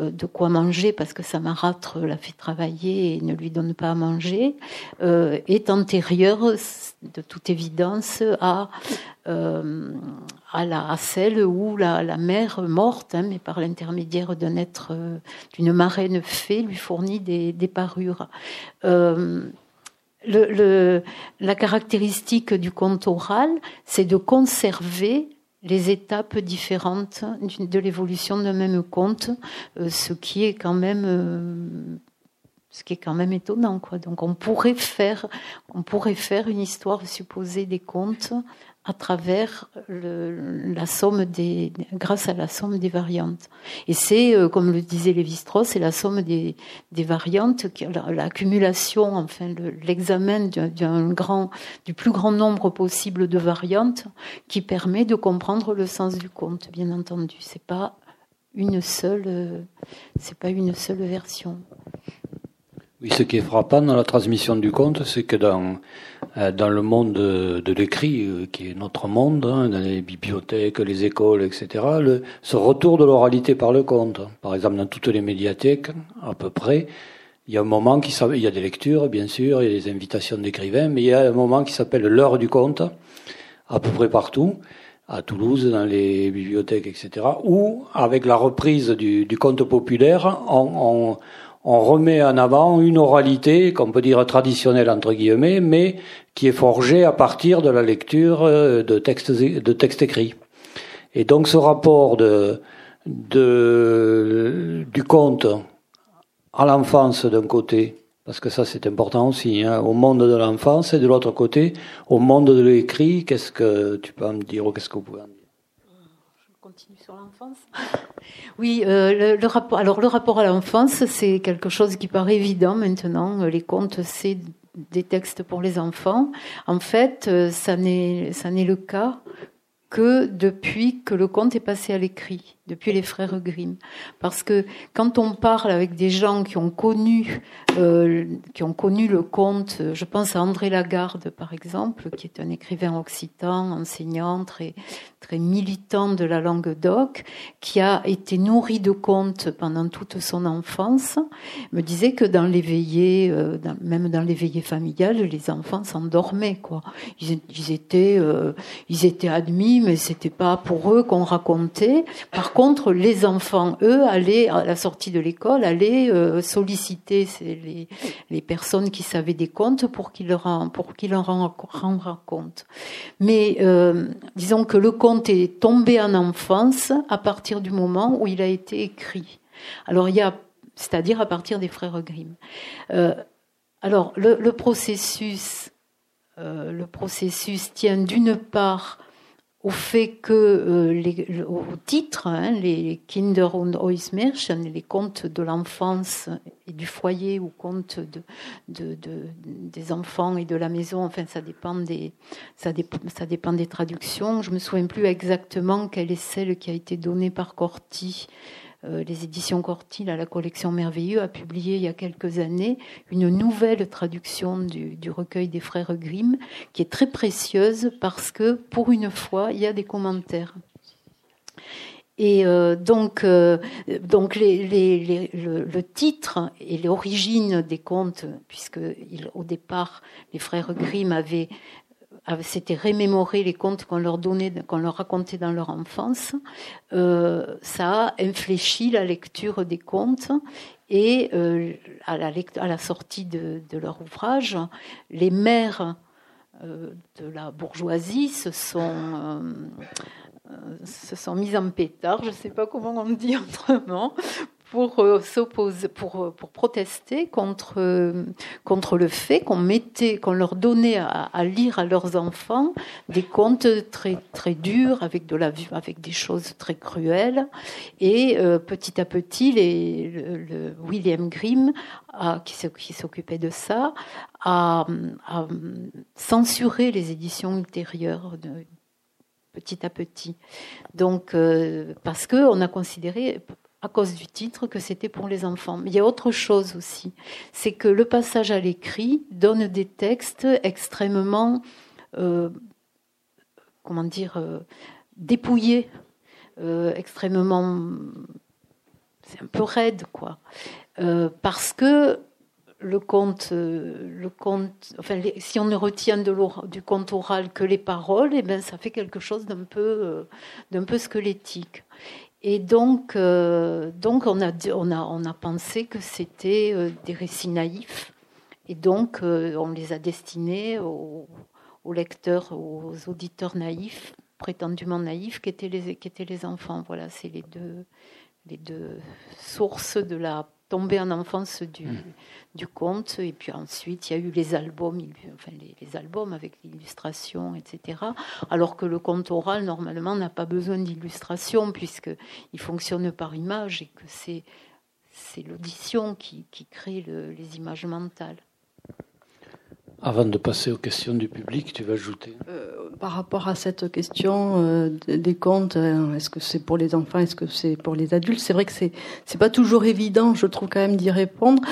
de quoi manger parce que sa marâtre la fait travailler et ne lui donne pas à manger est antérieure de toute évidence à euh, la, celle où la, la mère morte, hein, mais par l'intermédiaire d'un être, euh, d'une marraine fée, lui fournit des, des parures. Euh, le, le, la caractéristique du conte oral, c'est de conserver les étapes différentes de l'évolution d'un même conte, ce qui est quand même ce qui est quand même étonnant quoi. Donc on pourrait faire on pourrait faire une histoire supposée des contes à travers la somme des, grâce à la somme des variantes. Et c'est, euh, comme le disait Lévi-Strauss, c'est la somme des, variantes, l'accumulation, enfin l'examen du plus grand nombre possible de variantes, qui permet de comprendre le sens du conte. Bien entendu, c'est pas une seule, euh, c'est pas une seule version. Oui, ce qui est frappant dans la transmission du conte, c'est que dans, euh, dans le monde de, l'écrit, euh, qui est notre monde, hein, dans les bibliothèques, les écoles, etc., le, ce retour de l'oralité par le conte, par exemple dans toutes les médiathèques, à peu près, il y a un moment qui il y a des lectures, bien sûr, il y a des invitations d'écrivains, mais il y a un moment qui s'appelle l'heure du conte, à peu près partout, à Toulouse, dans les bibliothèques, etc., où, avec la reprise du, du conte populaire, on, on on remet en avant une oralité qu'on peut dire traditionnelle entre guillemets, mais qui est forgée à partir de la lecture euh, de textes, écrits. Et donc ce rapport de, du conte à l'enfance d'un côté, parce que ça c'est important aussi, hein, au monde de l'enfance, et de l'autre côté, au monde de l'écrit, qu'est-ce que tu peux me dire ou qu'est-ce que vous pouvez en dire? Oui, euh, le, rapport. Alors le rapport à l'enfance, c'est quelque chose qui paraît évident maintenant. Les contes, c'est des textes pour les enfants. En fait, euh, ça n'est le cas que depuis que le conte est passé à l'écrit depuis les frères Grimm. Parce que quand on parle avec des gens qui ont connu, euh, qui ont connu le conte, je pense à André Lagarde par exemple, qui est un écrivain occitan, enseignant, très, très militant de la langue d'oc, qui a été nourri de contes pendant toute son enfance, me disait que dans l'éveillé, euh, même dans l'éveillé familial, les enfants s'endormaient. Quoi. Ils, ils étaient, euh, ils étaient admis, mais c'était pas pour eux qu'on racontait. Par contre, contre, les enfants, eux, allaient, à la sortie de l'école, allaient euh, solliciter les, les, personnes qui savaient des contes pour qu'ils leur, en, en, compte. Mais euh, disons que le conte est tombé en enfance à partir du moment où il a été écrit. Alors il y a, c'est-à-dire à partir des frères Grimm. Euh, alors le, le processus, le processus tient d'une part au fait que euh, les, au titre, hein, les Kinder und Märchen, les contes de l'enfance et du foyer ou contes de, de, de, des enfants et de la maison, enfin ça dépend des ça, dépend, ça dépend des traductions. Je me souviens plus exactement quelle est celle qui a été donnée par Corti les éditions Cortil à la collection Merveilleux a publié il y a quelques années une nouvelle traduction du, recueil des frères Grimm qui est très précieuse parce que pour une fois il y a des commentaires. Et euh, donc, euh, donc le, titre et l'origine des contes, puisque au départ les frères Grimm avaient c'était rémémorer les contes qu'on leur donnait, qu'on leur racontait dans leur enfance, euh, ça a infléchi la lecture des contes. Et euh, à, la à, la sortie de, leur ouvrage, les mères euh, de la bourgeoisie se sont se sont mises en pétard, je ne sais pas comment on dit autrement, pour euh, s'opposer, pour, euh, pour protester contre, euh, contre le fait qu'on mettait, qu'on leur donnait à, lire à leurs enfants des contes très, très durs, avec de la avec des choses très cruelles. Et petit à petit, les, le, William Grimm, a, qui s'occupait de ça, a, a, censuré les éditions ultérieures de, petit à petit. Donc, parce que on a considéré, à cause du titre que c'était pour les enfants. Il y a autre chose aussi, c'est que le passage à l'écrit donne des textes extrêmement, euh, comment dire, euh, dépouillés, euh, extrêmement, c'est un peu raide, quoi, parce que le conte, le conte, enfin, si on ne retient de du conte oral que les paroles, eh ben, ça fait quelque chose d'un peu, d'un peu squelettique. Et donc, euh, donc on, a, on, a, on a pensé que c'était euh, des récits naïfs. Et donc, euh, on les a destinés aux, lecteurs, aux auditeurs naïfs, prétendument naïfs, qui étaient les, qui les enfants. Voilà, c'est les deux, les deux sources de la tombée en enfance du, mmh du conte. Et puis ensuite, il y a eu les albums, enfin les, albums avec l'illustration, etc. Alors que le conte oral, normalement, n'a pas besoin d'illustration puisqu'il fonctionne par image et que c'est, l'audition qui, qui crée les images mentales. Avant de passer aux questions du public, tu vas ajouter euh, Par rapport à cette question euh, des contes, euh, est-ce que c'est pour les enfants, est-ce que c'est pour les adultes C'est vrai que c'est c'est pas toujours évident, je trouve quand même d'y répondre.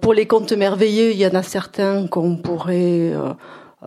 pour les contes merveilleux, il y en a certains qu'on pourrait euh,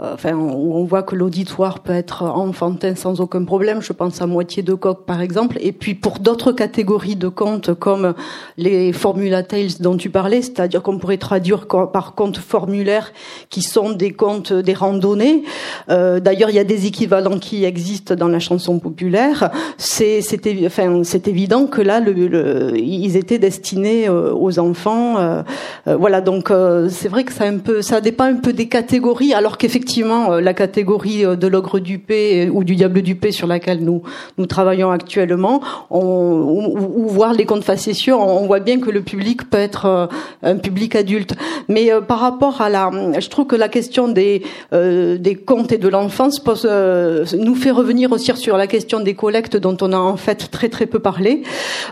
enfin, où on voit que l'auditoire peut être enfantin sans aucun problème. Je pense à moitié de coq, par exemple. Et puis pour d'autres catégories de contes, comme les formula tales dont tu parlais, c'est-à-dire qu'on pourrait traduire par contes formulaires, qui sont des contes des randonnées. Euh, D'ailleurs, il y a des équivalents qui existent dans la chanson populaire. C'est, enfin, évident que là, le, le, ils étaient destinés euh, aux enfants. Euh, voilà, donc c'est vrai que ça un peu, ça dépend un peu des catégories, alors qu'effectivement effectivement euh, la catégorie euh, de l'ogre du P ou du diable du P sur laquelle nous nous travaillons actuellement, on, ou, voir les contes facétieux, on, voit bien que le public peut être euh, un public adulte. Mais par rapport à la, je trouve que la question des des contes et de l'enfance nous fait revenir aussi sur la question des collectes dont on a en fait très très peu parlé.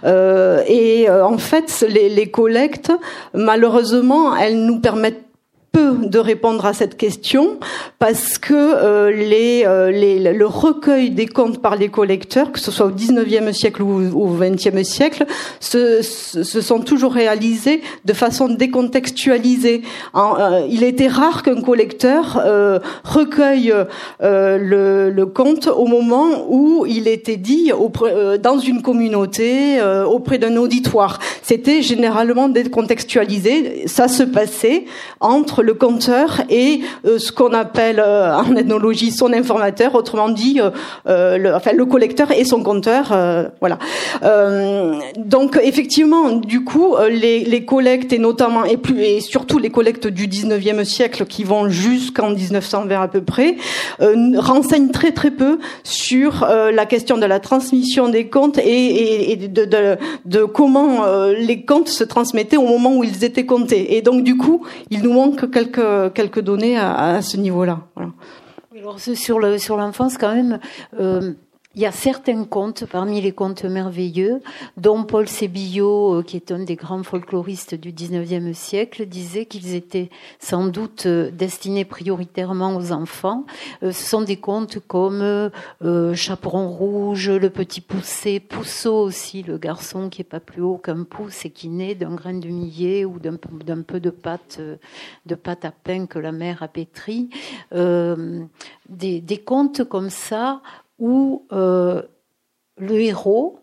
et en fait, les, les collectes, malheureusement, elles nous permettent de répondre à cette question parce que euh, les, euh, les, le recueil des contes par les collecteurs, que ce soit au 19e siècle ou au 20e siècle, se, sont toujours réalisés de façon décontextualisée. Euh, il était rare qu'un collecteur recueille le, conte au moment où il était dit auprès, dans une communauté, auprès d'un auditoire. C'était généralement décontextualisé. Ça se passait entre le conteur et euh, ce qu'on appelle euh, en ethnologie son informateur, autrement dit, euh, le, enfin le collecteur et son conteur, voilà. donc effectivement, du coup, les, les, collectes et notamment et plus et surtout les collectes du 19e siècle qui vont jusqu'en 1920 à peu près renseignent très très peu sur la question de la transmission des contes et, et de, de, de, comment les contes se transmettaient au moment où ils étaient comptés. Et donc du coup, il nous manque quelques, quelques données à, à ce niveau-là. Voilà. Alors, sur l'enfance, sur quand même, euh, il y a certains contes parmi les contes merveilleux, dont Paul Sébillot, euh, qui est un des grands folkloristes du XIXe siècle, disait qu'ils étaient sans doute euh, destinés prioritairement aux enfants. Euh, ce sont des contes comme Chaperon rouge, Le petit poussé, Pousseau aussi, le garçon qui est pas plus haut qu'un pouce et qui naît d'un grain de millet ou d'un peu de pâte, de pâte à pain que la mère a pétri. des, des contes comme ça où euh, le héros,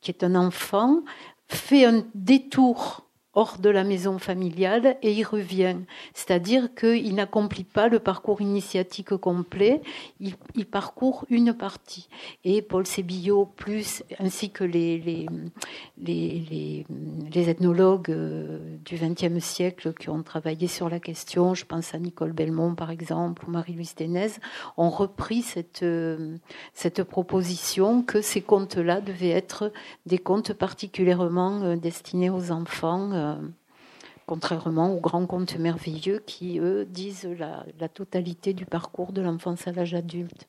qui est un enfant, fait un détour hors de la maison familiale et il revient. C'est-à-dire qu'il n'accomplit pas le parcours initiatique complet, il, parcourt une partie. Et Paul Sébillot, plus, ainsi que les, les, les, les ethnologues euh, du XXe siècle qui ont travaillé sur la question, je pense à Nicole Belmont par exemple, ou Marie-Louise Ténez, ont repris cette, euh, cette proposition que ces contes-là devaient être des contes particulièrement euh, destinés aux enfants contrairement aux grands contes merveilleux qui, eux, disent la, totalité du parcours de l'enfance à l'âge adulte.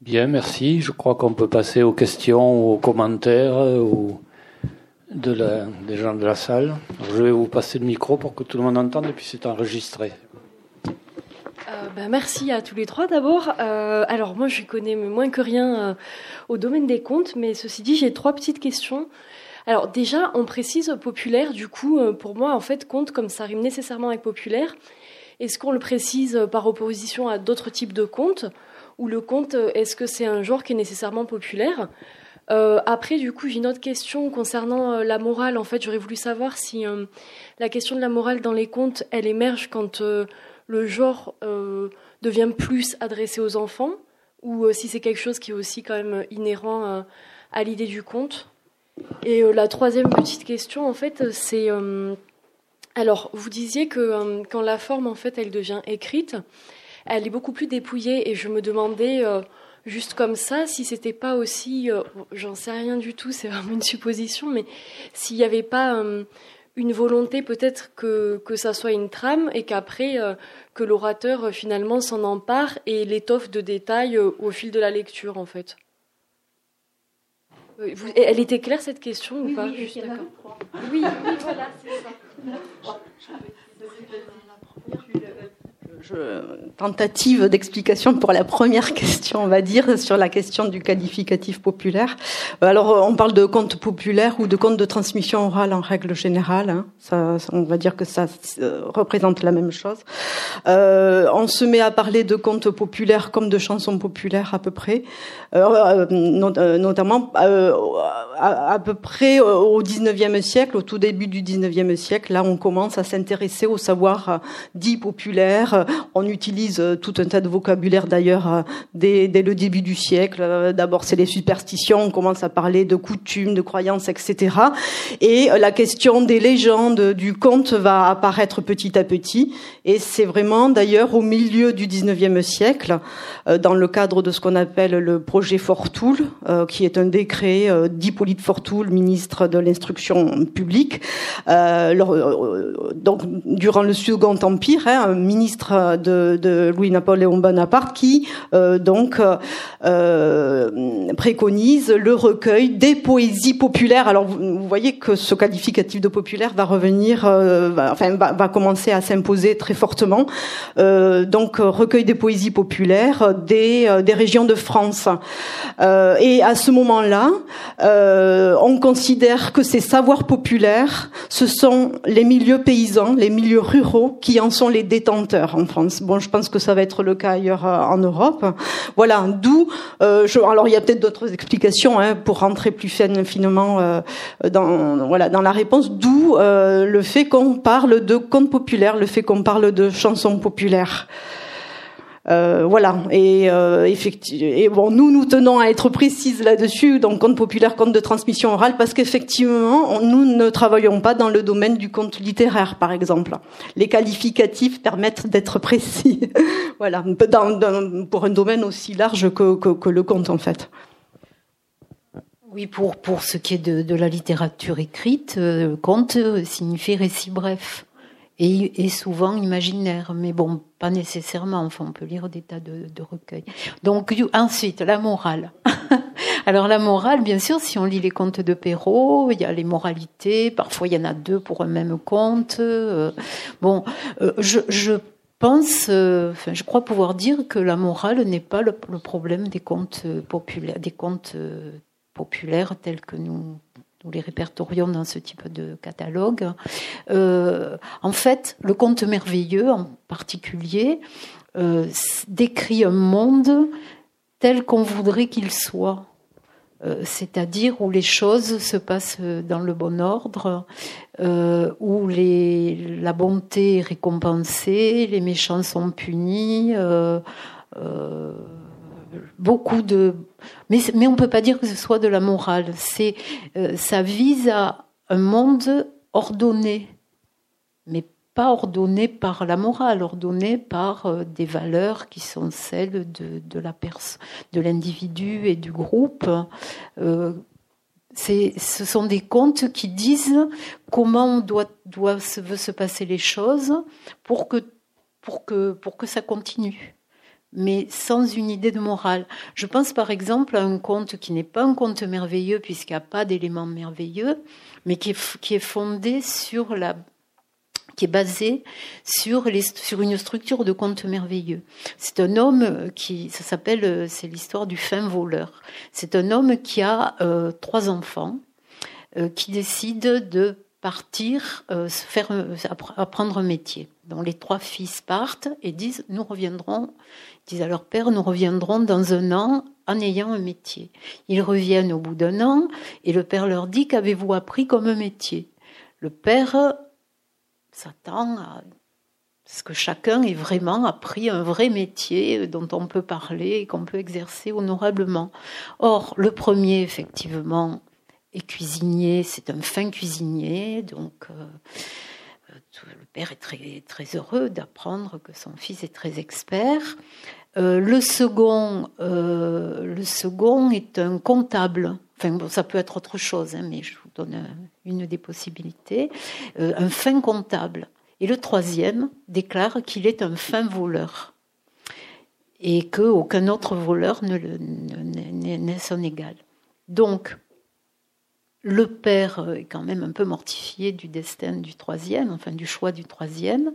Bien, merci. Je crois qu'on peut passer aux questions, aux commentaires ou de la, des gens de la salle. Je vais vous passer le micro pour que tout le monde entende et puis c'est enregistré. Euh, bah, merci à tous les trois d'abord. Euh, alors moi je connais moins que rien au domaine des contes, mais ceci dit j'ai trois petites questions. Alors déjà, on précise populaire, du coup, euh, pour moi, en fait, conte, comme ça rime nécessairement avec populaire, est-ce qu'on le précise euh, par opposition à d'autres types de contes Ou le conte, euh, est-ce que c'est un genre qui est nécessairement populaire? Après, du coup, j'ai une autre question concernant la morale. En fait, j'aurais voulu savoir si la question de la morale dans les contes, elle émerge quand le genre devient plus adressé aux enfants, ou si c'est quelque chose qui est aussi quand même inhérent à l'idée du conte? Et euh, la troisième petite question, en fait, c'est euh, alors vous disiez que euh, quand la forme, en fait, elle devient écrite, elle est beaucoup plus dépouillée. Et je me demandais juste comme ça si c'était pas aussi, j'en sais rien du tout, c'est vraiment une supposition, mais s'il n'y avait pas une volonté peut-être que ça soit une trame et qu'après que l'orateur finalement s'en empare et l'étoffe de détails au fil de la lecture en fait. Elle était claire cette question ou pas Oui, oui, voilà, c'est ça tentative d'explication pour la première question, on va dire, sur la question du qualificatif populaire. Euh, alors, euh, on parle de conte populaire ou de conte de transmission orale en règle générale. Hein. Ça, on va dire que ça euh, représente la même chose. Euh, on se met à parler de contes populaires comme de chansons populaires à peu près, euh, notamment à, à, peu près au 19e siècle, au tout début du 19e siècle. Là, on commence à s'intéresser au savoir dit populaire on utilise euh, tout un tas de vocabulaire d'ailleurs euh, dès, le début du siècle. Euh, d'abord, c'est les superstitions, on commence à parler de coutumes, de croyances, etc. Et la question des légendes, du conte va apparaître petit à petit. Et c'est vraiment d'ailleurs au milieu du 19e siècle, dans le cadre de ce qu'on appelle le projet Fortoul, qui est un décret d'Hippolyte Fortoul, ministre de l'instruction publique. donc, durant le Second Empire, hein, un ministre livre de, Louis-Napoléon Bonaparte qui donc préconise le recueil des poésies populaires. Alors vous, voyez que ce qualificatif de populaire va revenir, enfin va, va, commencer à s'imposer très fortement. donc recueil des poésies populaires des, des régions de France. et à ce moment-là, on considère que ces savoirs populaires, ce sont les milieux paysans, les milieux ruraux qui en sont les détenteurs en Bon, je pense que ça va être le cas ailleurs euh, en Europe. Voilà, d'où. Euh, alors, il y a peut-être d'autres explications hein, pour rentrer plus finement euh, dans voilà dans la réponse. D'où le fait qu'on parle de contes populaires, le fait qu'on parle de chansons populaires. Euh, voilà. Et, euh, effectivement, et bon, nous, nous tenons à être précises là-dessus, donc compte populaire, compte de transmission orale, parce qu'effectivement, nous ne travaillons pas dans le domaine du conte littéraire, par exemple. Les qualificatifs permettent d'être précis. voilà, pour un domaine aussi large que, que, le conte, en fait. Oui, pour, pour ce qui est de, de la littérature écrite, euh, conte signifie récit bref et, souvent imaginaire, mais bon, pas nécessairement. Enfin, on peut lire des tas de, recueils. Donc ensuite, la morale. Alors la morale, bien sûr, si on lit les contes de Perrault, il y a les moralités. Parfois, il y en a deux pour un même conte. Euh, bon, euh, je, pense, euh, enfin, je crois pouvoir dire que la morale n'est pas le, problème des contes populaires, des contes populaires tels que nous nous les répertorions dans ce type de catalogue. Euh, en fait, le conte merveilleux en particulier euh, décrit un monde tel qu'on voudrait qu'il soit. Euh, c'est-à-dire où les choses se passent dans le bon ordre, où la bonté est récompensée, les méchants sont punis, beaucoup de mais, on ne peut pas dire que ce soit de la morale. C'est, euh, ça vise à un monde ordonné, mais pas ordonné par la morale, ordonné par euh, des valeurs qui sont celles de, de de l'individu et du groupe. Euh, ce sont des contes qui disent comment doit, doit se, se passer les choses pour que, pour que, pour que ça continue mais sans une idée de morale. Je pense par exemple à un conte qui n'est pas un conte merveilleux puisqu'il n'y a pas d'éléments merveilleux, mais qui est, fondé sur la qui est basé sur, les, sur une structure de conte merveilleux. C'est un homme qui, ça s'appelle, c'est l'histoire du fin voleur. C'est un homme qui a euh, trois enfants, euh, qui décide de partir, euh, se faire, euh, apprendre un métier. Donc les trois fils partent et disent nous reviendrons, disent à leur père nous reviendrons dans un an en ayant un métier. Ils reviennent au bout d'un an et le père leur dit qu'avez-vous appris comme métier? Le père s'attend à ce que chacun ait vraiment appris un vrai métier dont on peut parler et qu'on peut exercer honorablement. Or, le premier, effectivement, est cuisinier, c'est un fin cuisinier, donc euh, le père est très, très heureux d'apprendre que son fils est très expert. Euh, le, second, euh, le second est un comptable. Enfin, ça peut être autre chose, hein, mais je vous donne une des possibilités. un fin comptable. Et le troisième déclare qu'il est un fin voleur et qu'aucun autre voleur n'est son égal. Donc, le père est quand même un peu mortifié du destin du troisième, enfin du choix du troisième,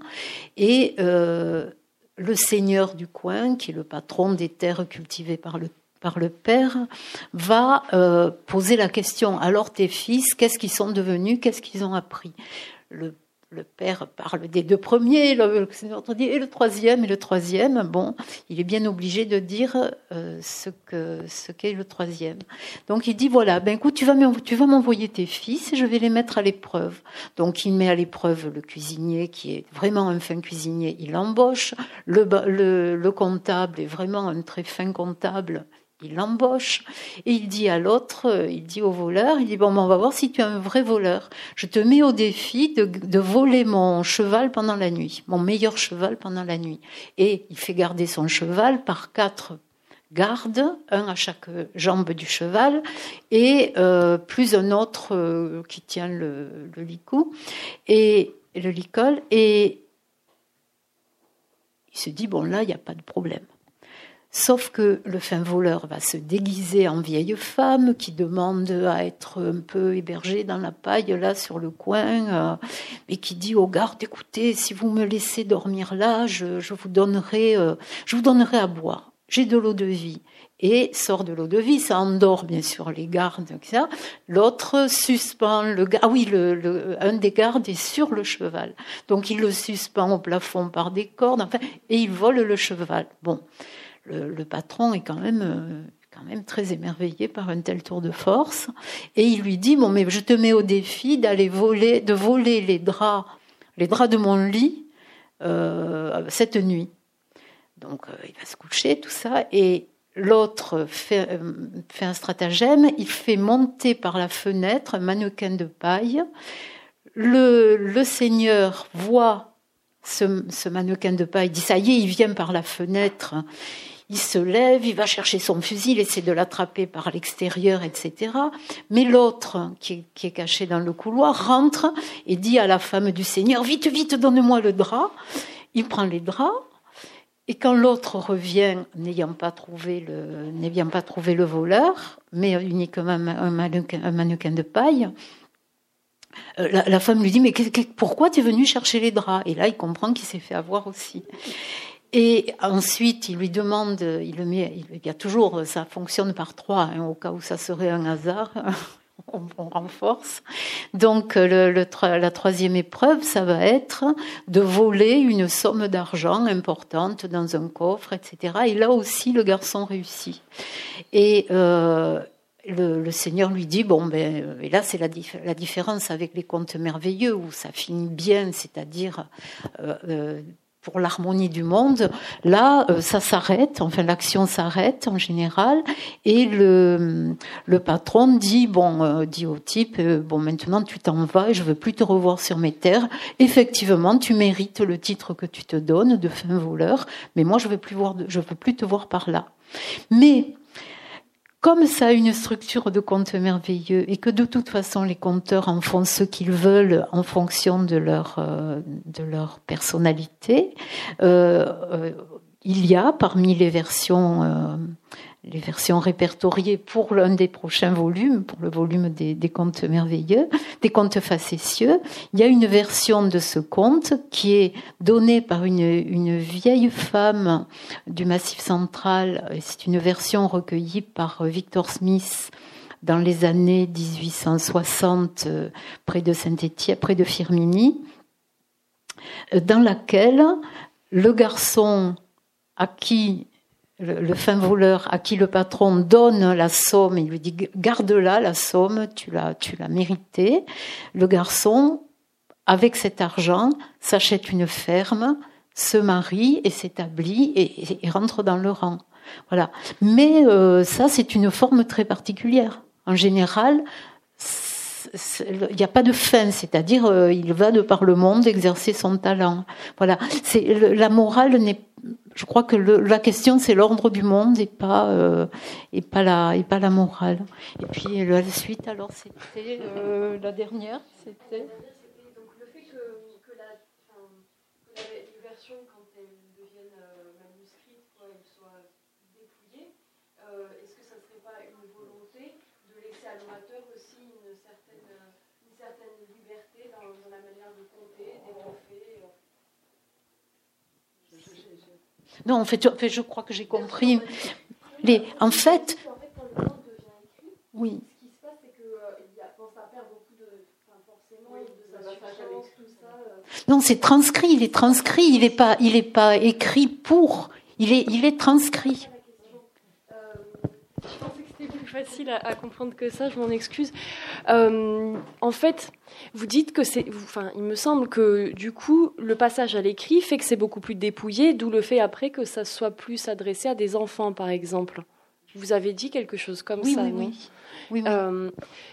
et euh, le seigneur du coin, qui est le patron des terres cultivées par le père, va euh, poser la question. Alors tes fils, qu'est-ce qu'ils sont devenus, qu'est-ce qu'ils ont appris? Le père parle des deux premiers, et le troisième, et le troisième, bon, il est bien obligé de dire euh, ce que ce qu'est le troisième. Donc il dit voilà, ben écoute, tu vas m'envoyer tes fils et je vais les mettre à l'épreuve. Donc il met à l'épreuve le cuisinier qui est vraiment un fin cuisinier, il embauche. Le, le, le comptable est vraiment un très fin comptable, il l'embauche et il dit à l'autre, euh, il dit au voleur, il dit bon, on va voir si tu es un vrai voleur. Je te mets au défi de, voler mon cheval pendant la nuit, mon meilleur cheval pendant la nuit. Et il fait garder son cheval par quatre gardes, un à chaque jambe du cheval et euh, plus un autre euh, qui tient le, le licou et le licol et Il se dit, bon là, il n'y a pas de problème. Sauf que le fin voleur va se déguiser en vieille femme qui demande à être un peu hébergée dans la paille là sur le coin, euh, et qui dit au garde écoutez, si vous me laissez dormir là, je, vous donnerai, euh, je vous donnerai à boire. J'ai de l'eau de vie et sort de l'eau de vie, ça endort bien sûr les gardes, etc. L'autre suspend le ah oui, le, un des gardes est sur le cheval, donc il le suspend au plafond par des cordes, enfin, et il vole le cheval. Bon, le, patron est quand même euh, quand même très émerveillé par un tel tour de force, et il lui dit bon mais je te mets au défi d'aller voler, de voler les draps, les draps de mon lit euh, cette nuit. Donc euh, il va se coucher tout ça et L'autre fait, un stratagème, il fait monter par la fenêtre un mannequin de paille. Le, seigneur voit ce, mannequin de paille, dit ça y est, il vient par la fenêtre. Il se lève, il va chercher son fusil, il essaie de l'attraper par l'extérieur, etc. Mais l'autre, qui, est caché dans le couloir, rentre et dit à la femme du Seigneur, vite, vite, donne-moi le drap. Il prend les draps, et quand l'autre revient, n'ayant pas trouvé le, n'ayant pas trouvé le voleur, mais uniquement un mannequin, de paille, euh, la, femme lui dit mais pourquoi tu es venu chercher les draps? Et là, il comprend qu'il s'est fait avoir aussi. Et ensuite, il lui demande, il le met, il y a toujours, ça fonctionne par trois, hein, au cas où ça serait un hasard on, renforce. Donc le, la troisième épreuve, ça va être de voler une somme d'argent importante dans un coffre, etc. Et là aussi, le garçon réussit. Et euh, le, Seigneur lui dit bon ben et là c'est la, différence avec les contes merveilleux où ça finit bien, c'est-à-dire euh, euh, pour l'harmonie du monde. Là, euh, ça s'arrête, enfin l'action s'arrête en général, et le, le patron dit bon, euh, dit au type euh, bon maintenant tu t'en vas je veux plus te revoir sur mes terres. Effectivement, tu mérites le titre que tu te donnes de fin voleur, mais moi je veux je veux plus te voir par là. Mais comme ça a une structure de conte merveilleux et que de toute façon les conteurs en font ce qu'ils veulent en fonction de leur, euh, personnalité, euh, euh, il y a parmi les versions les versions répertoriées pour l'un des prochains volumes, pour le volume des, contes merveilleux, des contes facétieux. Il y a une version de ce conte qui est donnée par une, vieille femme du Massif central. C'est une version recueillie par Victor Smith dans les années 1860 près de Saint-Étienne, près de Firmini, dans laquelle le garçon à qui le, fin voleur à qui le patron donne la somme, il lui dit garde-la la somme, tu l'as, tu l'as méritée. Le garçon, avec cet argent, s'achète une ferme, se marie et s'établit et, rentre dans le rang. Voilà. Mais euh, ça, c'est une forme très particulière. En général, il n'y a pas de fin, c'est-à-dire euh, il va de par le monde exercer son talent. Voilà, c'est la morale n'est. Je crois que la question c'est l'ordre du monde et pas euh, et pas la et pas la morale. Et puis la suite alors c'était euh, la dernière, c'était. Non, en fait, je crois que j'ai compris. En fait, oui. Non, c'est transcrit. Il est transcrit. Il n'est pas, il est pas écrit pour. Il est, il est transcrit facile à, comprendre que ça, je m'en excuse. Euh, en fait, vous dites que c'est. Enfin, il me semble que du coup, le passage à l'écrit fait que c'est beaucoup plus dépouillé, d'où le fait après que ça soit plus adressé à des enfants, par exemple. Vous avez dit quelque chose comme oui, ça, oui, non? oui. Oui, oui. Euh,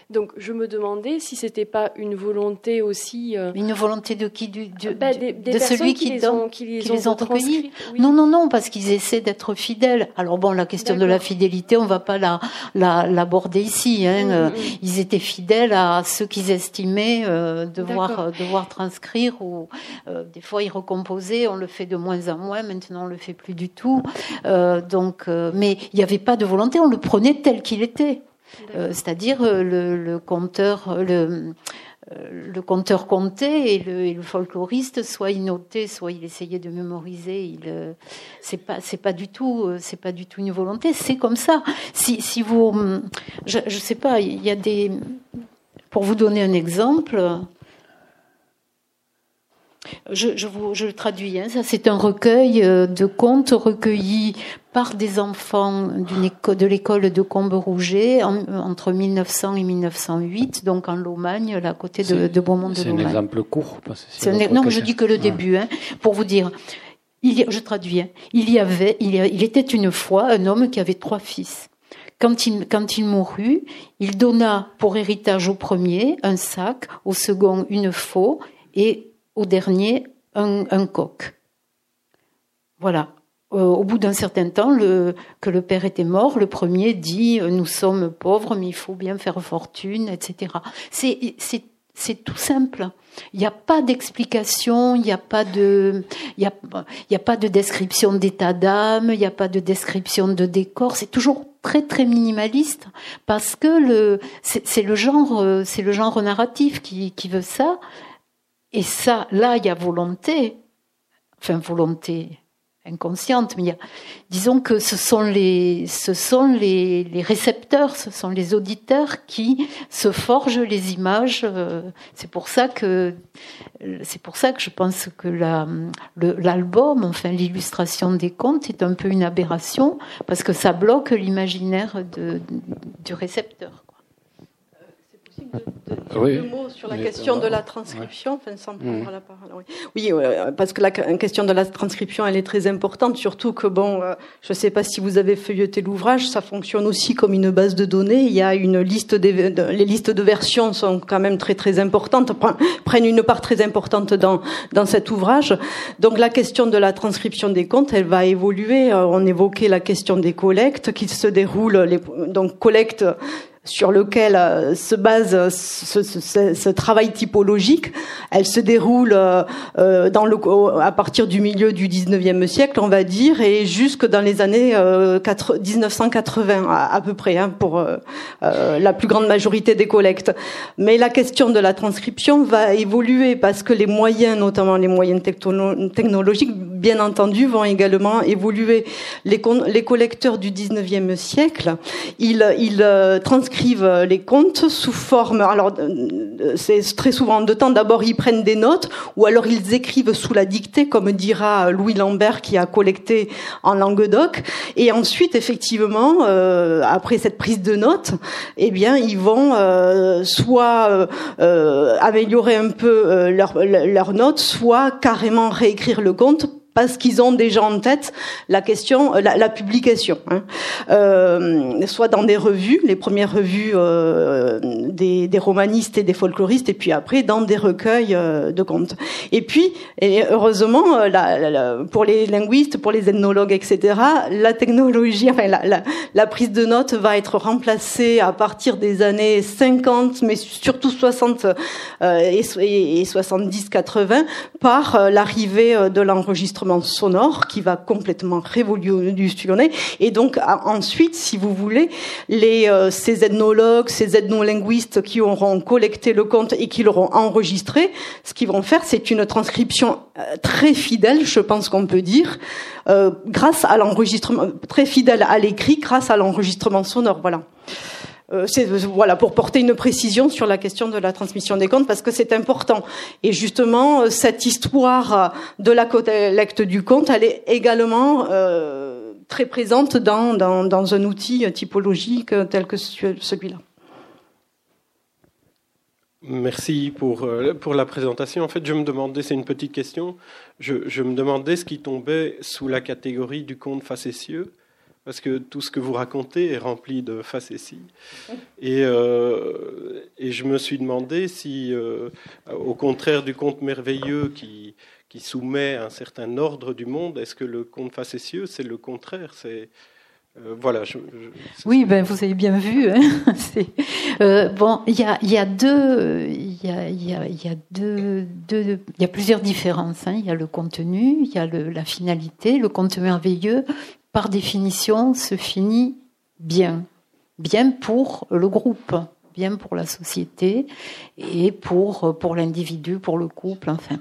donc je me demandais si c'était pas une volonté aussi. euh, Une volonté de qui du, du- bah, du- des, des de personnes celui qui, qui, les donne. ont, qui les qui ont les ont recueillis. retranscrites, oui. Non, non, non, parce qu'ils essaient d'être fidèles. Alors bon, la question de la fidélité, on va pas la la- l'aborder ici. Hein. Mm, Euh, mm, mm. Ils étaient fidèles à ceux qu'ils estimaient euh, devoir euh, devoir transcrire. Ou euh, des fois, ils recomposaient. On le fait de moins en moins. Maintenant, on le fait plus du tout. Euh, donc, euh, mais il n'y avait pas de volonté. On le prenait tel qu'il était. Euh, c'est-à-dire euh, le, euh, le, euh, le conteur comptait et le, folkloriste, soit il notait, soit il essayait de mémoriser. Il, euh, c'est pas, c'est pas du tout, euh, c'est pas du tout une volonté. C'est comme ça. Si, si vous, hum, je, je sais pas, il y a des, pour vous donner un exemple. Je, je, vous, je le traduis. Hein, ça, c'est un recueil euh, de contes recueillis par des enfants d'une éco- de l'école de Combe-Rouget en- entre 1900 et 1908, donc en Lomagne, là, à côté de, de Beaumont de C'est un Lomagne. exemple court. parce que C'est un- votre non, je dis que le Ouais. début, hein, pour vous dire. Il y, je traduis. hein. il y avait, il, y a- il était une fois un homme qui avait trois fils. Quand il, quand il mourut, il donna pour héritage au premier un sac, au second une faux et au dernier un, coq. Voilà. Euh, au bout d'un certain temps, que le père était mort, le premier dit euh, Nous sommes pauvres, mais il faut bien faire fortune, etc. C'est, tout simple. Il n'y a pas d'explication, il n'y a pas de, a, pas de description d'état d'âme, il n'y a pas de description de décor. C'est toujours très très minimaliste parce que c'est, le genre, euh, le genre narratif qui veut ça. Et ça, là, il y a volonté, enfin volonté inconsciente, mais disons que ce sont les, récepteurs, ce sont les auditeurs qui se forgent les images. euh, C'est pour ça que, je pense que l'album, enfin l'illustration des contes, est un peu une aberration parce que ça bloque l'imaginaire du récepteur. Oui. Deux mots sur la Mais, question de la transcription, enfin, sans prendre Mhm. la parole. Oui, oui euh, parce que la question de la transcription, elle est très importante, surtout que, bon, euh, je ne sais pas si vous avez feuilleté l'ouvrage, ça fonctionne aussi comme une base de données. Il y a une liste, des, de- les listes de versions sont quand même très, très importantes, pre- prennent une part très importante dans, dans cet ouvrage. Donc, la question de la transcription des comptes, elle va évoluer. Euh, On évoquait la question des collectes qui se déroulent, les, donc, collecte sur lequel euh, se base euh, ce, travail typologique. Elle se déroule euh, à partir du milieu du 19e siècle, on va dire, et jusque dans les années euh, quatre- 1980 à, peu près, hein, pour la plus grande majorité des collectes. Mais la question de la transcription va évoluer parce que les moyens, notamment les moyens techno- technologiques, bien entendu, vont également évoluer. Les, collecteurs du 19e siècle, ils, euh, transcrivent les contes sous forme. Alors, euh, c'est très souvent en deux temps. D'abord, ils prennent des notes, ou alors ils écrivent sous la dictée, comme dira Louis Lambert qui a collecté en Languedoc. Et ensuite, effectivement, euh, après cette prise de notes, eh bien, ils vont euh, soit euh, euh, améliorer un peu euh, leur, leur notes, soit carrément réécrire le conte parce qu'ils ont déjà en tête la question, la, la publication, hein. euh, soit dans des revues, les premières revues euh, des, des, romanistes et des folkloristes, et puis après dans des recueils euh, de contes. Et puis, et heureusement, euh, la, la, pour les linguistes, pour les ethnologues, etc., la technologie, enfin la, prise de notes va être remplacée à partir des années 50, mais surtout 60 euh, et, et 70-80 par euh, l'arrivée de l'enregistrement sonore qui va complètement révolutionner. Et donc ensuite, si vous voulez, les, euh, ces ethnologues, ces ethnolinguistes qui auront collecté le conte et qui l'auront enregistré, ce qu'ils vont faire, c'est une transcription euh, très fidèle, je pense qu'on peut dire, euh, grâce à l'enregistrement, très fidèle à l'écrit, grâce à l'enregistrement sonore. Voilà. Euh, c'est voilà pour porter une précision sur la question de la transmission des contes parce que c'est important et justement cette histoire de la collecte du conte elle est également euh, très présente dans, un outil typologique tel que celui-là. Merci pour, la présentation. En fait, je me demandais, c'est une petite question, je, je, me demandais ce qui tombait sous la catégorie du conte facétieux, parce que tout ce que vous racontez est rempli de facéties. Et, euh, et je me suis demandé si, euh, au contraire du conte merveilleux qui, qui soumet un certain ordre du monde, est-ce que le conte facétieux, c'est le contraire? C'est euh, voilà. oui, ben vous avez bien vu. Hein euh, bon, il y a, y a, deux, il y a, y a, y a deux, deux, il y a plusieurs différences. Hein. Il y a le contenu, il y a le, la finalité. Le conte merveilleux, par définition, se finit bien, bien pour le groupe, bien pour la société et pour l'individu, pour le couple, enfin.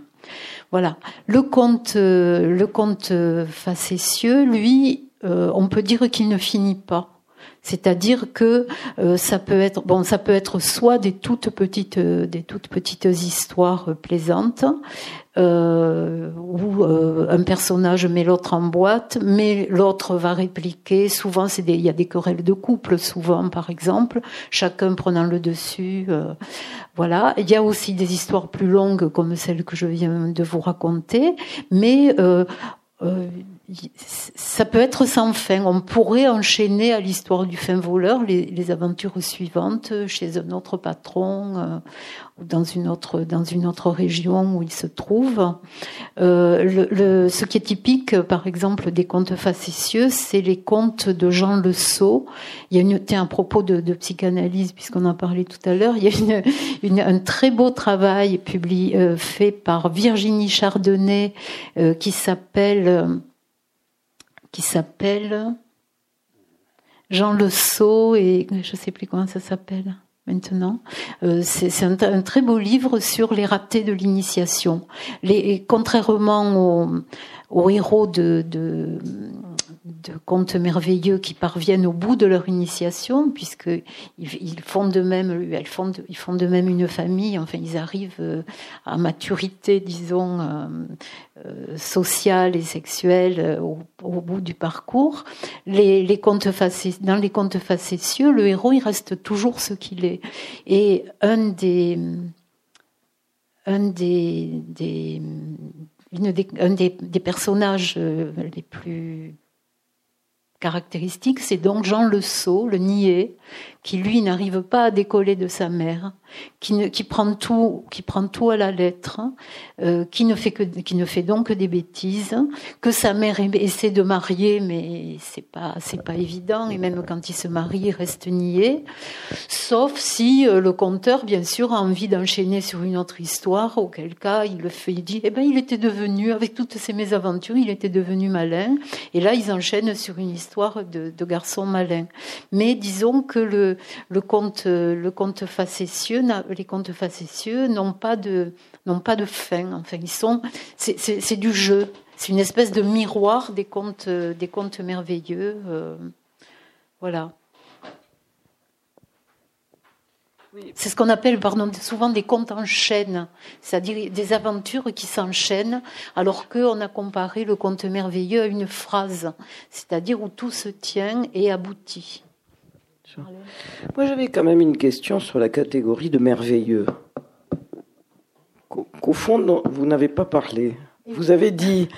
Voilà. Le conte, le conte facétieux, lui, euh, on peut dire qu'il ne finit pas. C'est-à-dire que euh, ça peut être bon, ça peut être soit des toutes petites, euh, des toutes petites histoires plaisantes, où un personnage met l'autre en boîte, mais l'autre va répliquer. Souvent, c'est il y a des querelles de couple, souvent par exemple, chacun prenant le dessus. voilà. Il y a aussi des histoires plus longues comme celle que je viens de vous raconter, mais ça peut être sans fin. On pourrait enchaîner à l'histoire du fin voleur les, aventures suivantes chez un autre patron euh, ou dans une autre dans une autre région où il se trouve. Euh, le, ce qui est typique, par exemple, des contes facétieux, c'est les contes de Jean Le Sceau. Il y a une, tiens, à propos de, de psychanalyse, puisqu'on en parlait tout à l'heure, il y a une, une, un très beau travail publié, euh, fait par Virginie Chardonnay qui s'appelle qui s'appelle Jean Le Sceau et je ne sais plus comment ça s'appelle maintenant. Euh, c'est un, très beau livre sur les ratés de l'initiation. Contrairement aux, héros de, de, contes merveilleux qui parviennent au bout de leur initiation, puisque ils, font de même, elles font ils font de même une famille. Enfin, ils arrivent euh, à maturité, disons, euh, euh, sociale et sexuelle au, bout du parcours. Les, les contes dans les contes facétieux, le héros il reste toujours ce qu'il est. Et un des un des, des un des, personnages les plus caractéristiques, c'est donc Jean Le Sceau, le niais, qui lui n'arrive pas à décoller de sa mère, qui, prend tout, qui prend tout à la lettre, euh, qui ne fait donc que des bêtises, que sa mère essaie de marier, mais c'est pas, pas évident, et même quand il se marie, il reste nié, sauf si euh, le conteur, bien sûr, a envie d'enchaîner sur une autre histoire, auquel cas il le fait, il dit, eh ben, il était devenu, avec toutes ces mésaventures, il était devenu malin, et là, ils enchaînent sur une histoire de garçon malin. Mais disons que le, le, conte, le conte facétieux, les contes facétieux n'ont pas de, n'ont pas de fin. Enfin, ils sont, c'est du jeu. C'est une espèce de miroir des contes, des contes merveilleux. Euh, voilà. C'est ce qu'on appelle pardon, souvent des contes en chaîne, c'est-à-dire des aventures qui s'enchaînent, alors qu'on a comparé le conte merveilleux à une phrase, c'est-à-dire où tout se tient et aboutit. Moi, j'avais quand même une question sur la catégorie de merveilleux, qu'au fond, vous n'avez pas parlé. Vous avez dit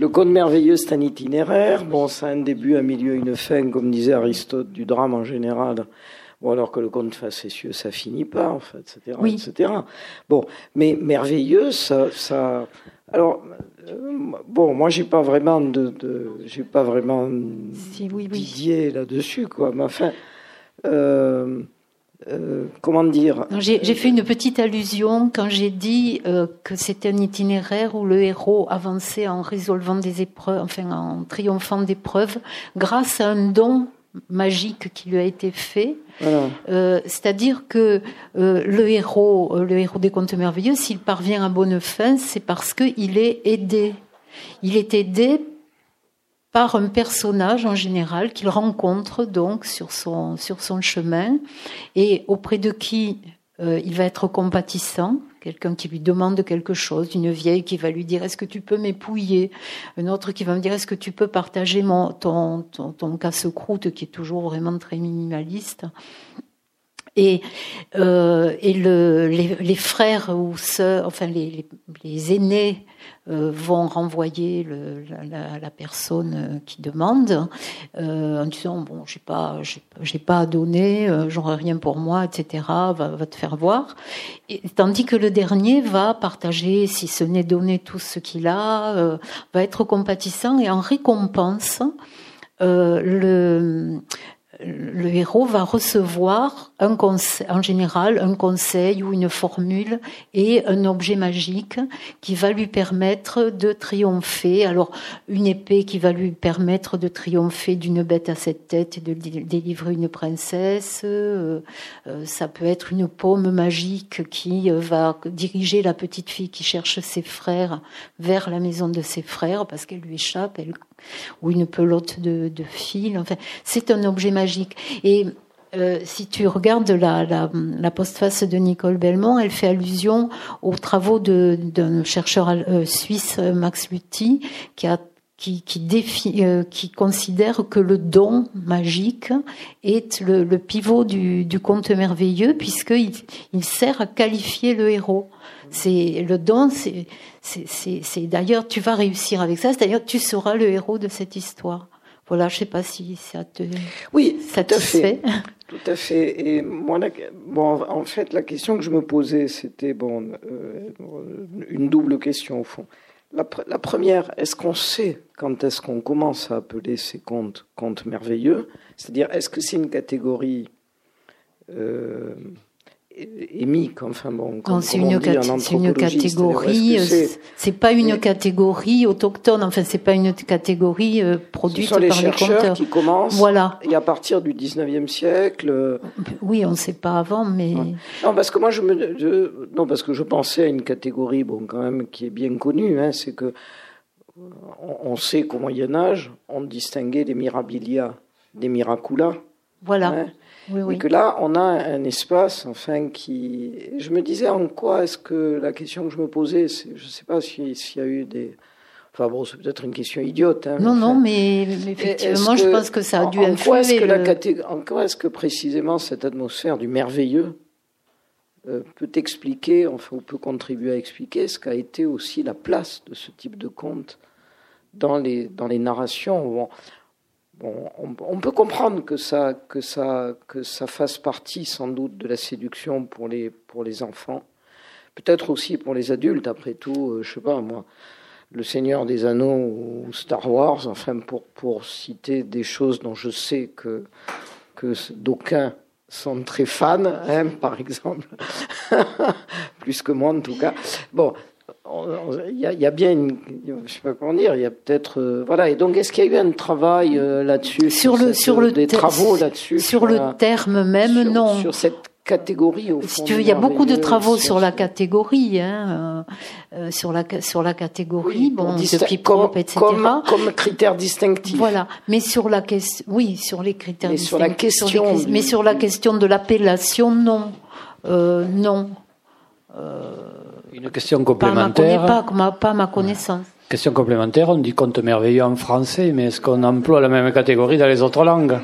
le conte merveilleux, c'est un itinéraire. Bon, c'est un début, un milieu, une fin, comme disait Aristote, du drame en général. Bon, alors que le conte facétieux, ça finit pas, en fait, etc., oui. etc. Bon, mais merveilleux, ça, ça. Alors, euh, bon, moi, j'ai pas vraiment de, de j'ai pas vraiment si, oui, oui. là-dessus, quoi. Mais enfin, euh, euh, comment dire? J'ai fait une petite allusion quand j'ai dit euh, que c'était un itinéraire où le héros avançait en résolvant des épreuves, enfin en triomphant d'épreuves, grâce à un don magique qui lui a été fait. C'est-à-dire que le héros, le héros des contes merveilleux, s'il parvient à bonne fin, c'est parce qu'il est aidé. Il est aidé par un personnage en général qu'il rencontre donc sur son, sur son chemin et auprès de qui euh, il va être compatissant, quelqu'un qui lui demande quelque chose, une vieille qui va lui dire est-ce que tu peux m'épouiller, un autre qui va me dire est-ce que tu peux partager mon, ton, ton, casse-croûte qui est toujours vraiment très minimaliste? Et, euh, et le, les, frères ou sœurs, enfin les, les aînés vont renvoyer le, la, la, personne euh, qui demande euh, en disant bon j'ai pas j'ai pas à donner, euh, j'aurai rien pour moi, etc. Va, va te faire voir. Et, tandis que le dernier va partager, si ce n'est donner tout ce qu'il a, euh, va être compatissant et en récompense. Euh, le, le héros va recevoir en général un conseil ou une formule et un objet magique qui va lui permettre de triompher. Alors une épée qui va lui permettre de triompher d'une bête à sept têtes et de délivrer une princesse. Euh, euh, ça peut être une paume magique qui euh, va diriger la petite fille qui cherche ses frères vers la maison de ses frères parce qu'elle lui échappe. Ou une pelote de, fil. Enfin, c'est un objet magique. Et euh, si tu regardes la, postface de Nicole Belmont, elle fait allusion aux travaux d'un chercheur euh, suisse, Max Lutti, qui qui, euh, considère que le don magique est le, pivot du, du, conte merveilleux puisqu'il il sert à qualifier le héros. C'est le don, c'est d'ailleurs tu vas réussir avec ça. C'est-à-dire tu seras le héros de cette histoire. Voilà, je sais pas si ça te oui, satisfait. Tout à fait. Tout à fait. Et moi, bon, en fait, la question que je me posais, c'était bon, euh, une double question au fond. La, la première, est-ce qu'on sait quand est-ce qu'on commence à appeler ces contes contes merveilleux? C'est-à-dire, est-ce que c'est une catégorie euh, émique, enfin bon, comme, c'est une, une, catégorie, c'est pas une catégorie autochtone, enfin c'est pas une catégorie euh, produite par les chercheurs qui commencent. Voilà. Et à partir du 19e siècle. Euh, oui, on ne sait pas avant, mais. Non, parce que moi je me, non parce que je pensais à une catégorie, bon quand même qui est bien connue, hein, c'est que on, sait qu'au Moyen Âge on distinguait les mirabilia des miracula. Voilà. Hein, et que là, on a un espace, enfin, qui. Je me disais en quoi est-ce que la question que je me posais, je ne sais pas s'il y a eu des. Enfin bon, c'est peut-être une question idiote. Hein, non, non, mais, effectivement, je pense que ça a dû en, quoi est-ce que la En quoi est-ce que précisément cette atmosphère du merveilleux euh, peut expliquer, enfin, ou peut contribuer à expliquer ce qu'a été aussi la place de ce type de conte dans les, dans les narrations? Bon, on, peut comprendre que ça, que, ça, que ça fasse partie sans doute de la séduction pour les, pour les enfants, peut-être aussi pour les adultes, après tout, euh, je sais pas moi, Le Seigneur des Anneaux ou Star Wars, enfin pour, pour citer des choses dont je sais que, que d'aucuns sont très fans, hein, par exemple, plus que moi en tout cas. Bon, il y, a, bien une, je sais pas comment dire, il y a peut-être, euh, voilà. Et donc, est-ce qu'il y a eu un travail euh, là-dessus sur, le, sur le des travaux là-dessus sur le terme même, non. Sur cette catégorie au fond, il y a beaucoup de travaux sur la catégorie, hein, euh, sur la sur la catégorie, bon, depuis comme, etc. Comme, comme, critère distinctif. Voilà, mais sur la question, oui, sur les critères. Mais sur la question, mais sur la question de l'appellation, non, non. Une question complémentaire. Pas, pas, pas ma connaissance. Question complémentaire, on dit conte merveilleux en français, mais est-ce qu'on emploie la même catégorie dans les autres langues?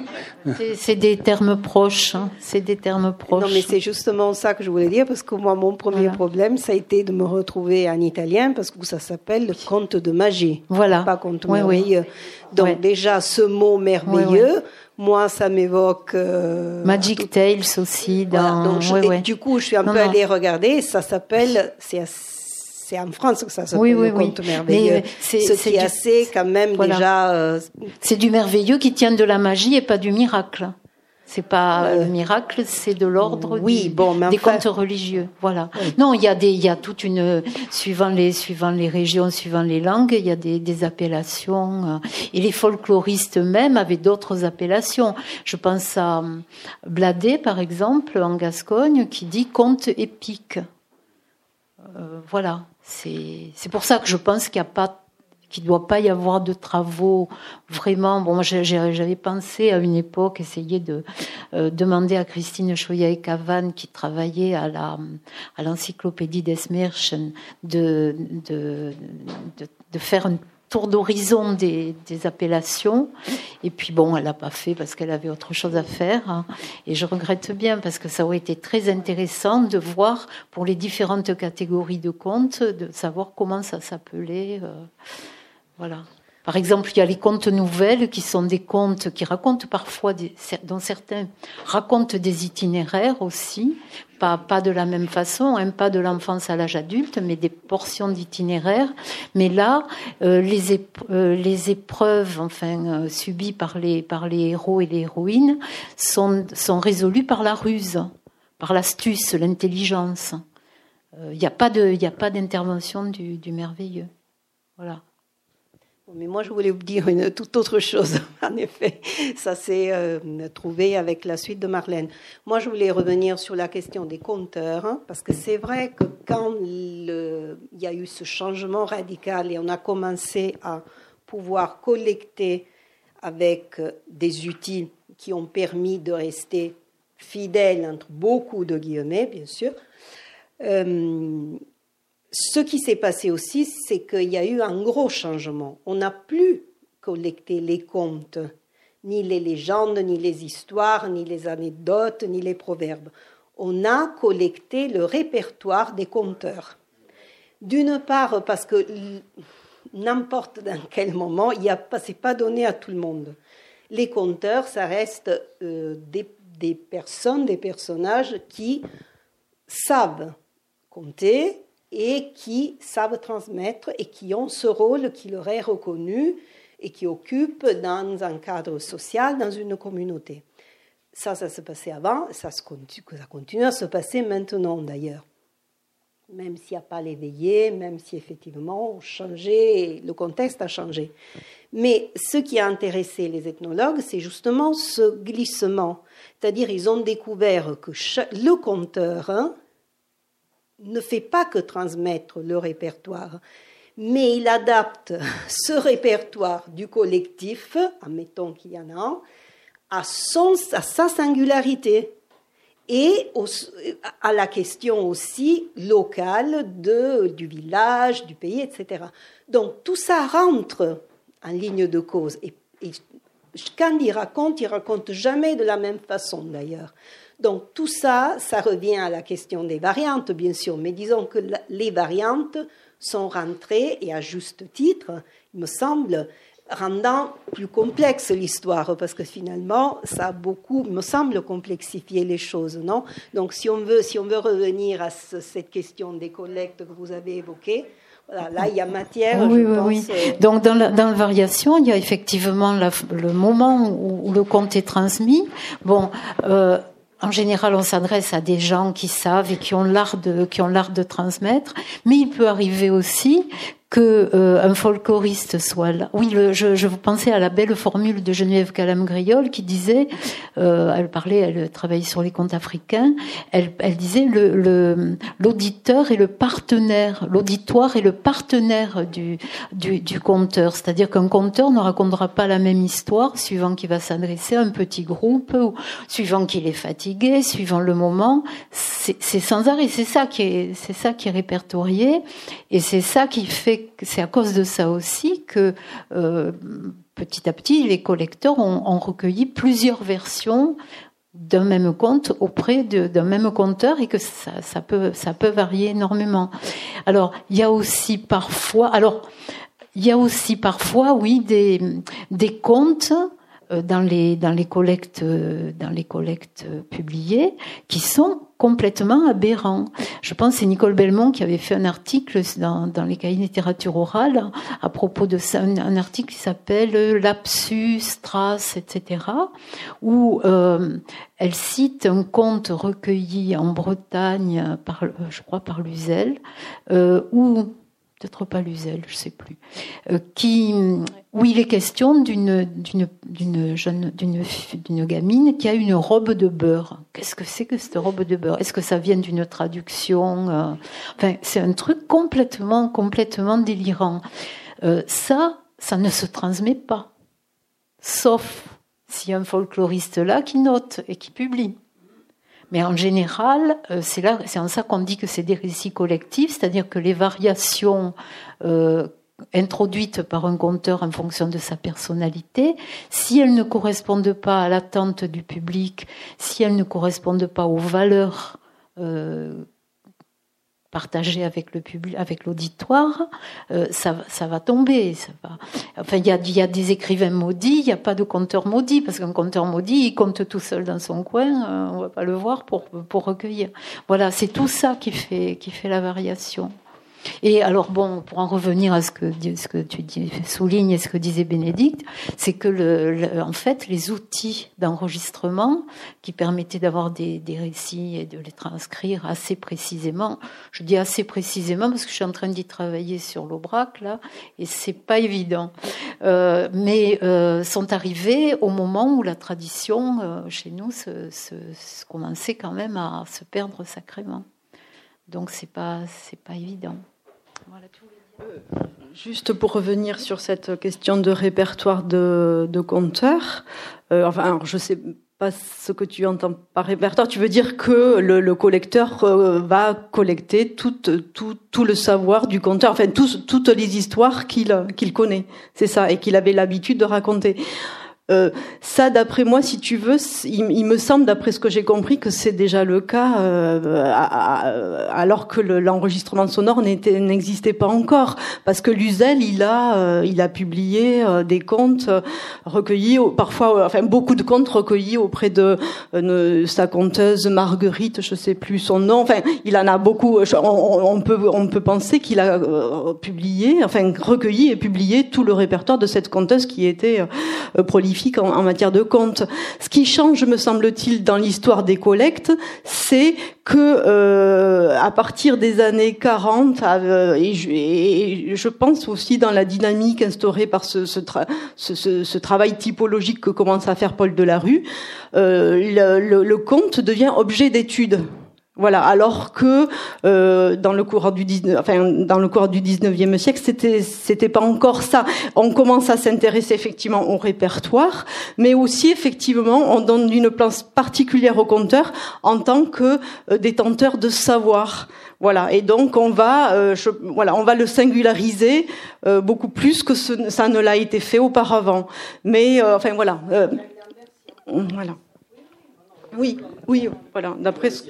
C'est des termes proches, hein. c'est des termes proches. Non, mais c'est justement ça que je voulais dire, parce que moi, mon premier problème, ça a été de me retrouver en italien, parce que ça s'appelle conte de magie. Voilà. Pas conte merveilleux. Donc déjà, ce mot merveilleux, moi, ça m'évoque. Euh, Magic Tales aussi. Dans... et du coup, je suis un peu allée regarder. Ça s'appelle. C'est en France que ça s'appelle oui, oui, le conte merveilleux. C'est, Ce qui est assez quand même déjà. Euh, c'est du merveilleux qui tient de la magie et pas du miracle. C'est pas euh, le miracle, c'est de l'ordre oui, bon, des contes religieux. Voilà. Non, il y a des, il y a toute une, suivant les, suivant les régions, suivant les langues, il y a des, des appellations. Euh, et les folkloristes même avaient d'autres appellations. Je pense à euh, Bladé, par exemple, en Gascogne, qui dit conte épique. Euh, voilà. C'est, c'est pour ça que je pense qu'il n'y a pas qu'il ne doit pas y avoir de travaux vraiment. Bon, j'avais pensé à une époque essayer de euh, demander à Christine Choya-Cavan, qui travaillait à la à l'encyclopédie d'Esmerchen, de, de, de, faire un tour d'horizon des, appellations. Et puis bon, elle n'a pas fait parce qu'elle avait autre chose à faire. Hein. Et je regrette bien parce que ça aurait été très intéressant de voir pour les différentes catégories de contes, de savoir comment ça s'appelait. Voilà. Par exemple, il y a les contes nouvelles qui sont des contes qui racontent parfois, des, dont certains racontent des itinéraires aussi, pas, pas de la même façon, hein, pas de l'enfance à l'âge adulte, mais des portions d'itinéraires. Mais là, euh, les, euh, les, épreuves enfin, euh, subies par les, héros et les héroïnes sont, sont résolues par la ruse, par l'astuce, l'intelligence. Il n'y a pas d'intervention du, du merveilleux. Voilà. Mais moi, je voulais vous dire une toute autre chose. en effet, ça s'est euh, trouvé avec la suite de Marlène. Moi, je voulais revenir sur la question des compteurs, hein, parce que c'est vrai que quand il y a eu ce changement radical et on a commencé à pouvoir collecter avec euh, des outils qui ont permis de rester fidèles entre beaucoup de guillemets, bien sûr. Euh, ce qui s'est passé aussi, c'est qu'il y a eu un gros changement. On n'a plus collecté les contes, ni les légendes, ni les histoires, ni les anecdotes, ni les proverbes. On a collecté le répertoire des conteurs. D'une part, parce que n'importe dans quel moment, il a c'est pas donné à tout le monde. Les conteurs, ça reste euh, des personnes, des personnages qui savent compter, et qui savent transmettre et qui ont ce rôle qui leur est reconnu et qui occupent dans un cadre social, dans une communauté. Ça, ça se passait avant, ça, se continue, à se passer maintenant d'ailleurs. Même s'il n'y a pas l'éveillé, même si effectivement changé, le contexte a changé. Mais ce qui a intéressé les ethnologues, c'est justement ce glissement. C'est-à-dire, ils ont découvert que le conteur, hein, ne fait pas que transmettre le répertoire, mais il adapte ce répertoire du collectif, admettons qu'il y en a un, à, son, à sa singularité et à la question aussi locale de, du village, du pays, etc. Donc tout ça rentre en ligne de cause. Et, quand il raconte, il raconte jamais de la même façon d'ailleurs. Donc tout ça, ça revient à la question des variantes, bien sûr, mais disons que les variantes sont rentrées, et à juste titre, il me semble, rendant plus complexe l'histoire, parce que finalement, ça a beaucoup, me semble, complexifier les choses, non? Donc si on, veut, si on veut revenir à cette question des collectes que vous avez évoquées, voilà, là, il y a matière. Oui, oui, oui. Euh, Donc, dans la, dans la, variation, il y a effectivement le moment où, le compte est transmis. Bon, euh, en général, on s'adresse à des gens qui savent et qui ont l'art de, qui ont l'art de transmettre. Mais il peut arriver aussi que euh, un folkloriste soit là. Oui, je, je pensais à la belle formule de Geneviève Calam-Griol qui disait, euh, elle parlait, elle travaillait sur les contes africains, elle, elle disait le l'auditeur est le partenaire, l'auditoire est le partenaire du du, du conteur, c'est-à-dire qu'un conteur ne racontera pas la même histoire suivant qu'il va s'adresser à un petit groupe ou suivant qu'il est fatigué, suivant le moment. C'est sans arrêt, c'est ça qui est c'est ça qui est répertorié et c'est ça qui fait c'est à cause de ça aussi que euh, petit à petit, les collecteurs ont, recueilli plusieurs versions d'un même conte auprès d'un même conteur et que ça, peut, varier énormément. Alors, il y a aussi parfois, oui, des, des contes euh, dans les collectes publiées qui sont complètement aberrants. Je pense que c'est Nicole Belmont qui avait fait un article dans, dans les cahiers de littérature orale à propos de ça, un, article qui s'appelle Lapsus, Strass, etc., où euh, elle cite un conte recueilli en Bretagne par, je crois, par Luzel, euh, où peut-être pas Luzel, je sais plus, euh, qui, où il est question d'une gamine qui a une robe de beurre. Qu'est-ce que c'est que cette robe de beurre? Est-ce que ça vient d'une traduction euh, Enfin, c'est un truc complètement complètement délirant. Euh, ça, ça ne se transmet pas, sauf s'il y a un folkloriste là qui note et qui publie. Mais en général, euh, c'est là, c'est en ça qu'on dit que c'est des récits collectifs, c'est-à-dire que les variations euh, introduites par un conteur en fonction de sa personnalité, si elles ne correspondent pas à l'attente du public, si elles ne correspondent pas aux valeurs euh, partagées avec le public, avec l'auditoire, euh, ça, ça, va tomber. Ça va. Enfin, il y a, y a, des écrivains maudits, il n'y a pas de conteur maudit, parce qu'un conteur maudit, il compte tout seul dans son coin, euh, on va pas le voir pour, pour recueillir. Voilà, c'est tout ça qui fait, qui fait la variation. Et alors bon, pour en revenir à ce que, tu soulignes et ce que disait Bénédicte, c'est que en fait les outils d'enregistrement qui permettaient d'avoir des, récits et de les transcrire assez précisément, je dis assez précisément parce que je suis en train d'y travailler sur l'Aubrac là, et c'est pas évident, euh, mais euh, sont arrivés au moment où la tradition euh, chez nous se commençait quand même à se perdre sacrément. Donc c'est pas c'est pas évident. Juste pour revenir sur cette question de répertoire de, de compteurs, euh, sais pas ce que tu entends par répertoire. Tu veux dire que le, le collecteur euh, va collecter tout, le savoir du conteur, enfin toutes les histoires qu'il connaît, c'est ça, et qu'il avait l'habitude de raconter. Euh, ça, d'après moi, si tu veux, il, me semble, d'après ce que j'ai compris, que c'est déjà le cas, euh, alors que l'enregistrement sonore n'existait pas encore, parce que Luzel, il a, euh, il a publié des contes recueillis, parfois, enfin beaucoup de contes recueillis auprès de sa conteuse Marguerite, je sais plus son nom. Enfin, il en a beaucoup. On, peut, on peut penser qu'il a publié, enfin recueilli et publié tout le répertoire de cette conteuse qui était prolifique en, matière de compte. Ce qui change, me semble-t-il, dans l'histoire des collectes, c'est que euh, à partir des années 40, euh, et, je, pense aussi dans la dynamique instaurée par ce, travail typologique que commence à faire Paul Delarue, euh, le, le conte devient objet d'étude. Voilà, alors que euh, dans le cours du 19, enfin dans le cours du 19e siècle, c'était c'était pas encore ça. On commence à s'intéresser effectivement au répertoire, mais aussi effectivement on donne une place particulière au conteur en tant que euh, détenteur de savoir. Voilà, et donc on va euh, voilà, on va le singulariser euh, beaucoup plus que ce, ça ne l'a été fait auparavant. Mais euh, enfin voilà, voilà. Oui, oui, voilà. D'après ce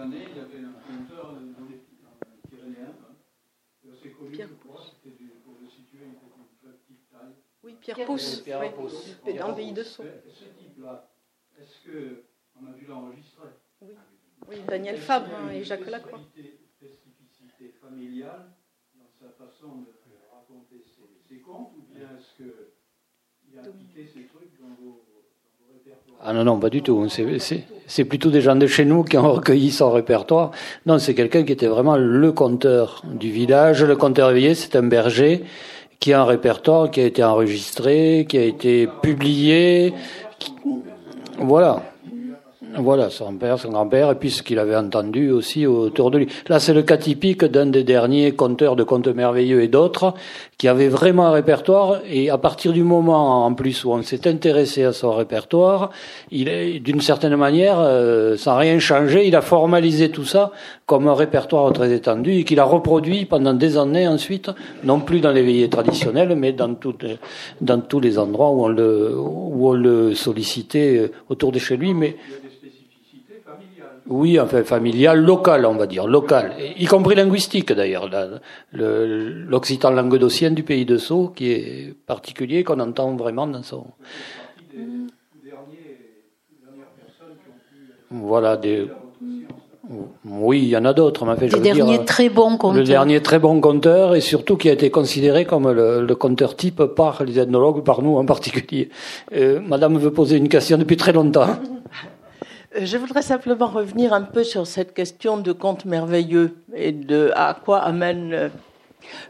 années, il y avait un compteur dans les Pyrénéens, hein, assez connu, Pierre je crois, c'était pour le situer une petite taille. Oui, Pierre Pousse. Pousse. dans le pays de Sceaux. Ce type-là, est-ce qu'on a dû l'enregistrer Oui. oui, Daniel Fabre hein, et Jacques Lacroix. Spécificité familiale dans sa façon de raconter ses, ses contes, ou bien est-ce qu'il a appliqué ces trucs dans vos ah non, non, pas du tout. C'est plutôt des gens de chez nous qui ont recueilli son répertoire. Non, c'est quelqu'un qui était vraiment le conteur du village. Le conteur éveillé, c'est un berger qui a un répertoire qui a été enregistré, qui a été publié. Voilà. Voilà, son père, son grand-père, et puis ce qu'il avait entendu aussi autour de lui. Là, c'est le cas typique d'un des derniers conteurs de contes merveilleux et d'autres, qui avait vraiment un répertoire, et à partir du moment, en plus, où on s'est intéressé à son répertoire, il est, d'une certaine manière, euh, sans rien changer, il a formalisé tout ça comme un répertoire très étendu, et qu'il a reproduit pendant des années ensuite, non plus dans les veillées traditionnelles, mais dans, dans tous les endroits où on le, où on le sollicitait autour de chez lui, mais oui, enfin familial, local, on va dire, local, y compris linguistique d'ailleurs. L'occitan languedocien du pays de Sceaux, qui est particulier, qu'on entend vraiment dans son. Voilà, des. Oui, il y en a d'autres. Mais fait, derniers très bons conteurs. Le dernier très bon conteur, et surtout qui a été considéré comme le, le conteur type par les ethnologues, par nous en particulier. Euh, madame veut poser une question depuis très longtemps. Euh, je voudrais simplement revenir un peu sur cette question de conte merveilleux et de à quoi amène. Euh,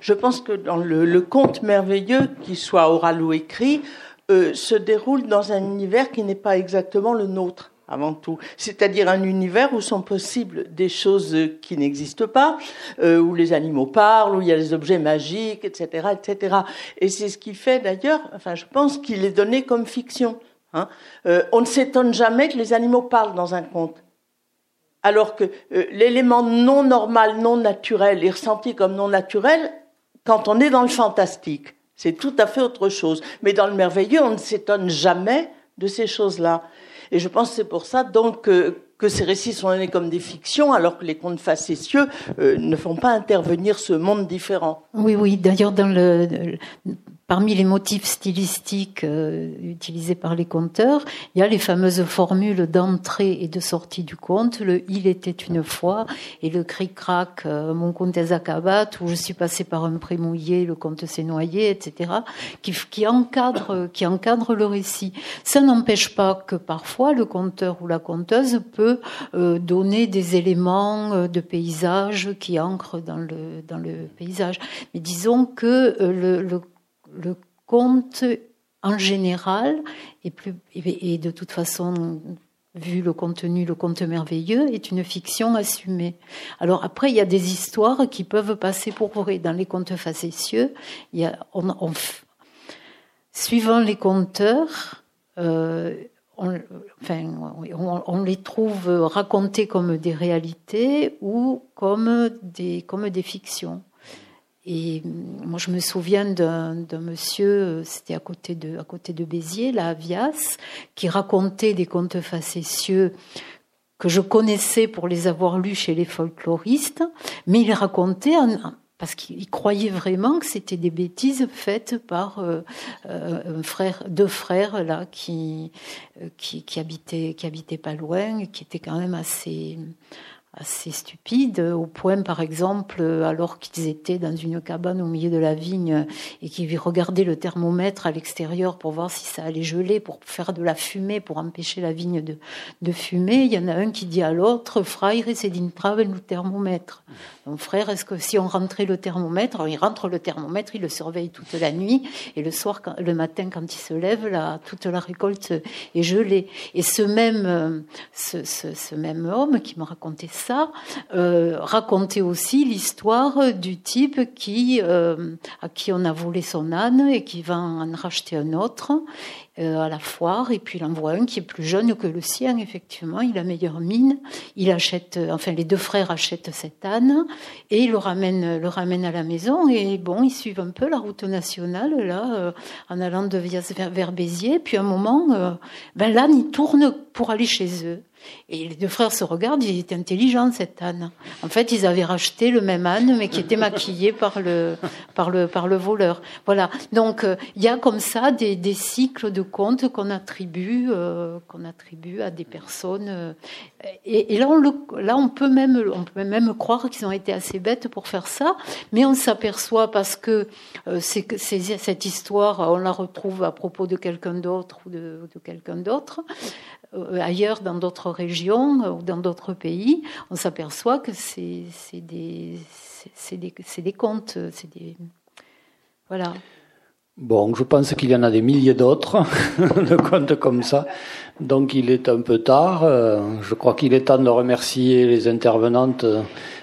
je pense que dans le, conte merveilleux, qu'il soit oral ou écrit, euh, se déroule dans un univers qui n'est pas exactement le nôtre avant tout, c'est-à-dire un univers où sont possibles des choses qui n'existent pas, où les animaux parlent, où il y a des objets magiques, etc., etc. Et c'est ce qui fait d'ailleurs, enfin, je pense qu'il est donné comme fiction. Hein. Euh, on ne s'étonne jamais que les animaux parlent dans un conte. Alors que euh, l'élément non normal, non naturel est ressenti comme non naturel quand on est dans le fantastique. C'est tout à fait autre chose. Mais dans le merveilleux, on ne s'étonne jamais de ces choses-là. Et je pense que c'est pour ça donc que, ces récits sont nés comme des fictions, alors que les contes facétieux euh, ne font pas intervenir ce monde différent. Oui, oui. D'ailleurs, dans le, Parmi les motifs stylistiques euh, utilisés par les conteurs, il y a les fameuses formules d'entrée et de sortie du conte, le il était une fois et le cric-crac, euh, mon conte est Akabat, où je suis passé par un pré mouillé, le conte s'est noyé, etc., qui, qui encadre qui encadre le récit. Ça n'empêche pas que parfois le conteur ou la conteuse peut euh, donner des éléments de paysage qui ancrent dans le dans le paysage. Mais disons que le, le le conte en général, et, de toute façon, vu le contenu, le conte merveilleux, est une fiction assumée. Alors après, il y a des histoires qui peuvent passer pour vrai. Dans les contes facétieux, y a, on, suivant les conteurs, euh, on, les trouve racontés comme des réalités ou comme des, comme des fictions. Et moi, je me souviens d'un monsieur, c'était à côté de, à côté de Béziers, la Avias, qui racontait des contes facétieux que je connaissais pour les avoir lus chez les folkloristes, mais il racontait parce qu'il croyait vraiment que c'était des bêtises faites par euh, euh, deux frères là qui, euh, qui, qui habitaient qui habitaient pas loin, qui étaient quand même assez assez stupide, au point par exemple, alors qu'ils étaient dans une cabane au milieu de la vigne et qu'ils regardaient le thermomètre à l'extérieur pour voir si ça allait geler, pour faire de la fumée, pour empêcher la vigne de, de fumer, il y en a un qui dit à l'autre, frère, c'est d'une le thermomètre. Donc frère, est-ce que si on rentrait le thermomètre, il rentre le thermomètre, il le surveille toute la nuit et le soir, le matin quand il se lève, là, toute la récolte est gelée. Et ce même, ce, ce même homme qui me racontait ça, euh, racontait aussi l'histoire du type qui, euh, à qui on a volé son âne et qui va en racheter un autre euh, à la foire, et puis il envoie un qui est plus jeune que le sien, effectivement, il a meilleure mine, il achète, enfin les deux frères achètent cet âne, et le ramène, le ramène à la maison, et bon, ils suivent un peu la route nationale, là, en allant de vers, vers Béziers, puis à un moment, ben l'âne, il tourne pour aller chez eux. Et les deux frères se regardent, il est intelligent cet âne. En fait, ils avaient racheté le même âne, mais qui était maquillé par le, par le, par le voleur. Voilà. Donc, euh, il y a comme ça des, des cycles de contes qu'on attribue, euh, qu'on attribue à des personnes. Euh, et, là, on le, là, on peut même, on peut même croire qu'ils ont été assez bêtes pour faire ça, mais on s'aperçoit parce que c'est, cette histoire, on la retrouve à propos de quelqu'un d'autre ou de quelqu'un d'autre. Euh, ailleurs dans d'autres régions euh, ou dans d'autres pays, on s'aperçoit que c'est des, des, des c'est des voilà. Bon, je pense qu'il y en a des milliers d'autres de contes comme ça. Donc il est un peu tard. Euh, je crois qu'il est temps de remercier les intervenantes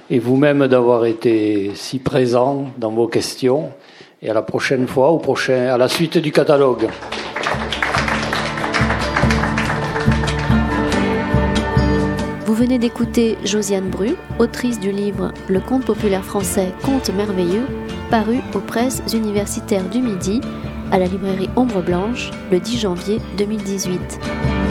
et vous-même d'avoir été si présents dans vos questions. Et à la prochaine fois, au prochain, à la suite du catalogue. Venez d'écouter Josiane Bru, autrice du livre Le conte populaire français Conte merveilleux, paru aux presses universitaires du Midi, à la librairie Ombre Blanche, le 10 janvier 2018.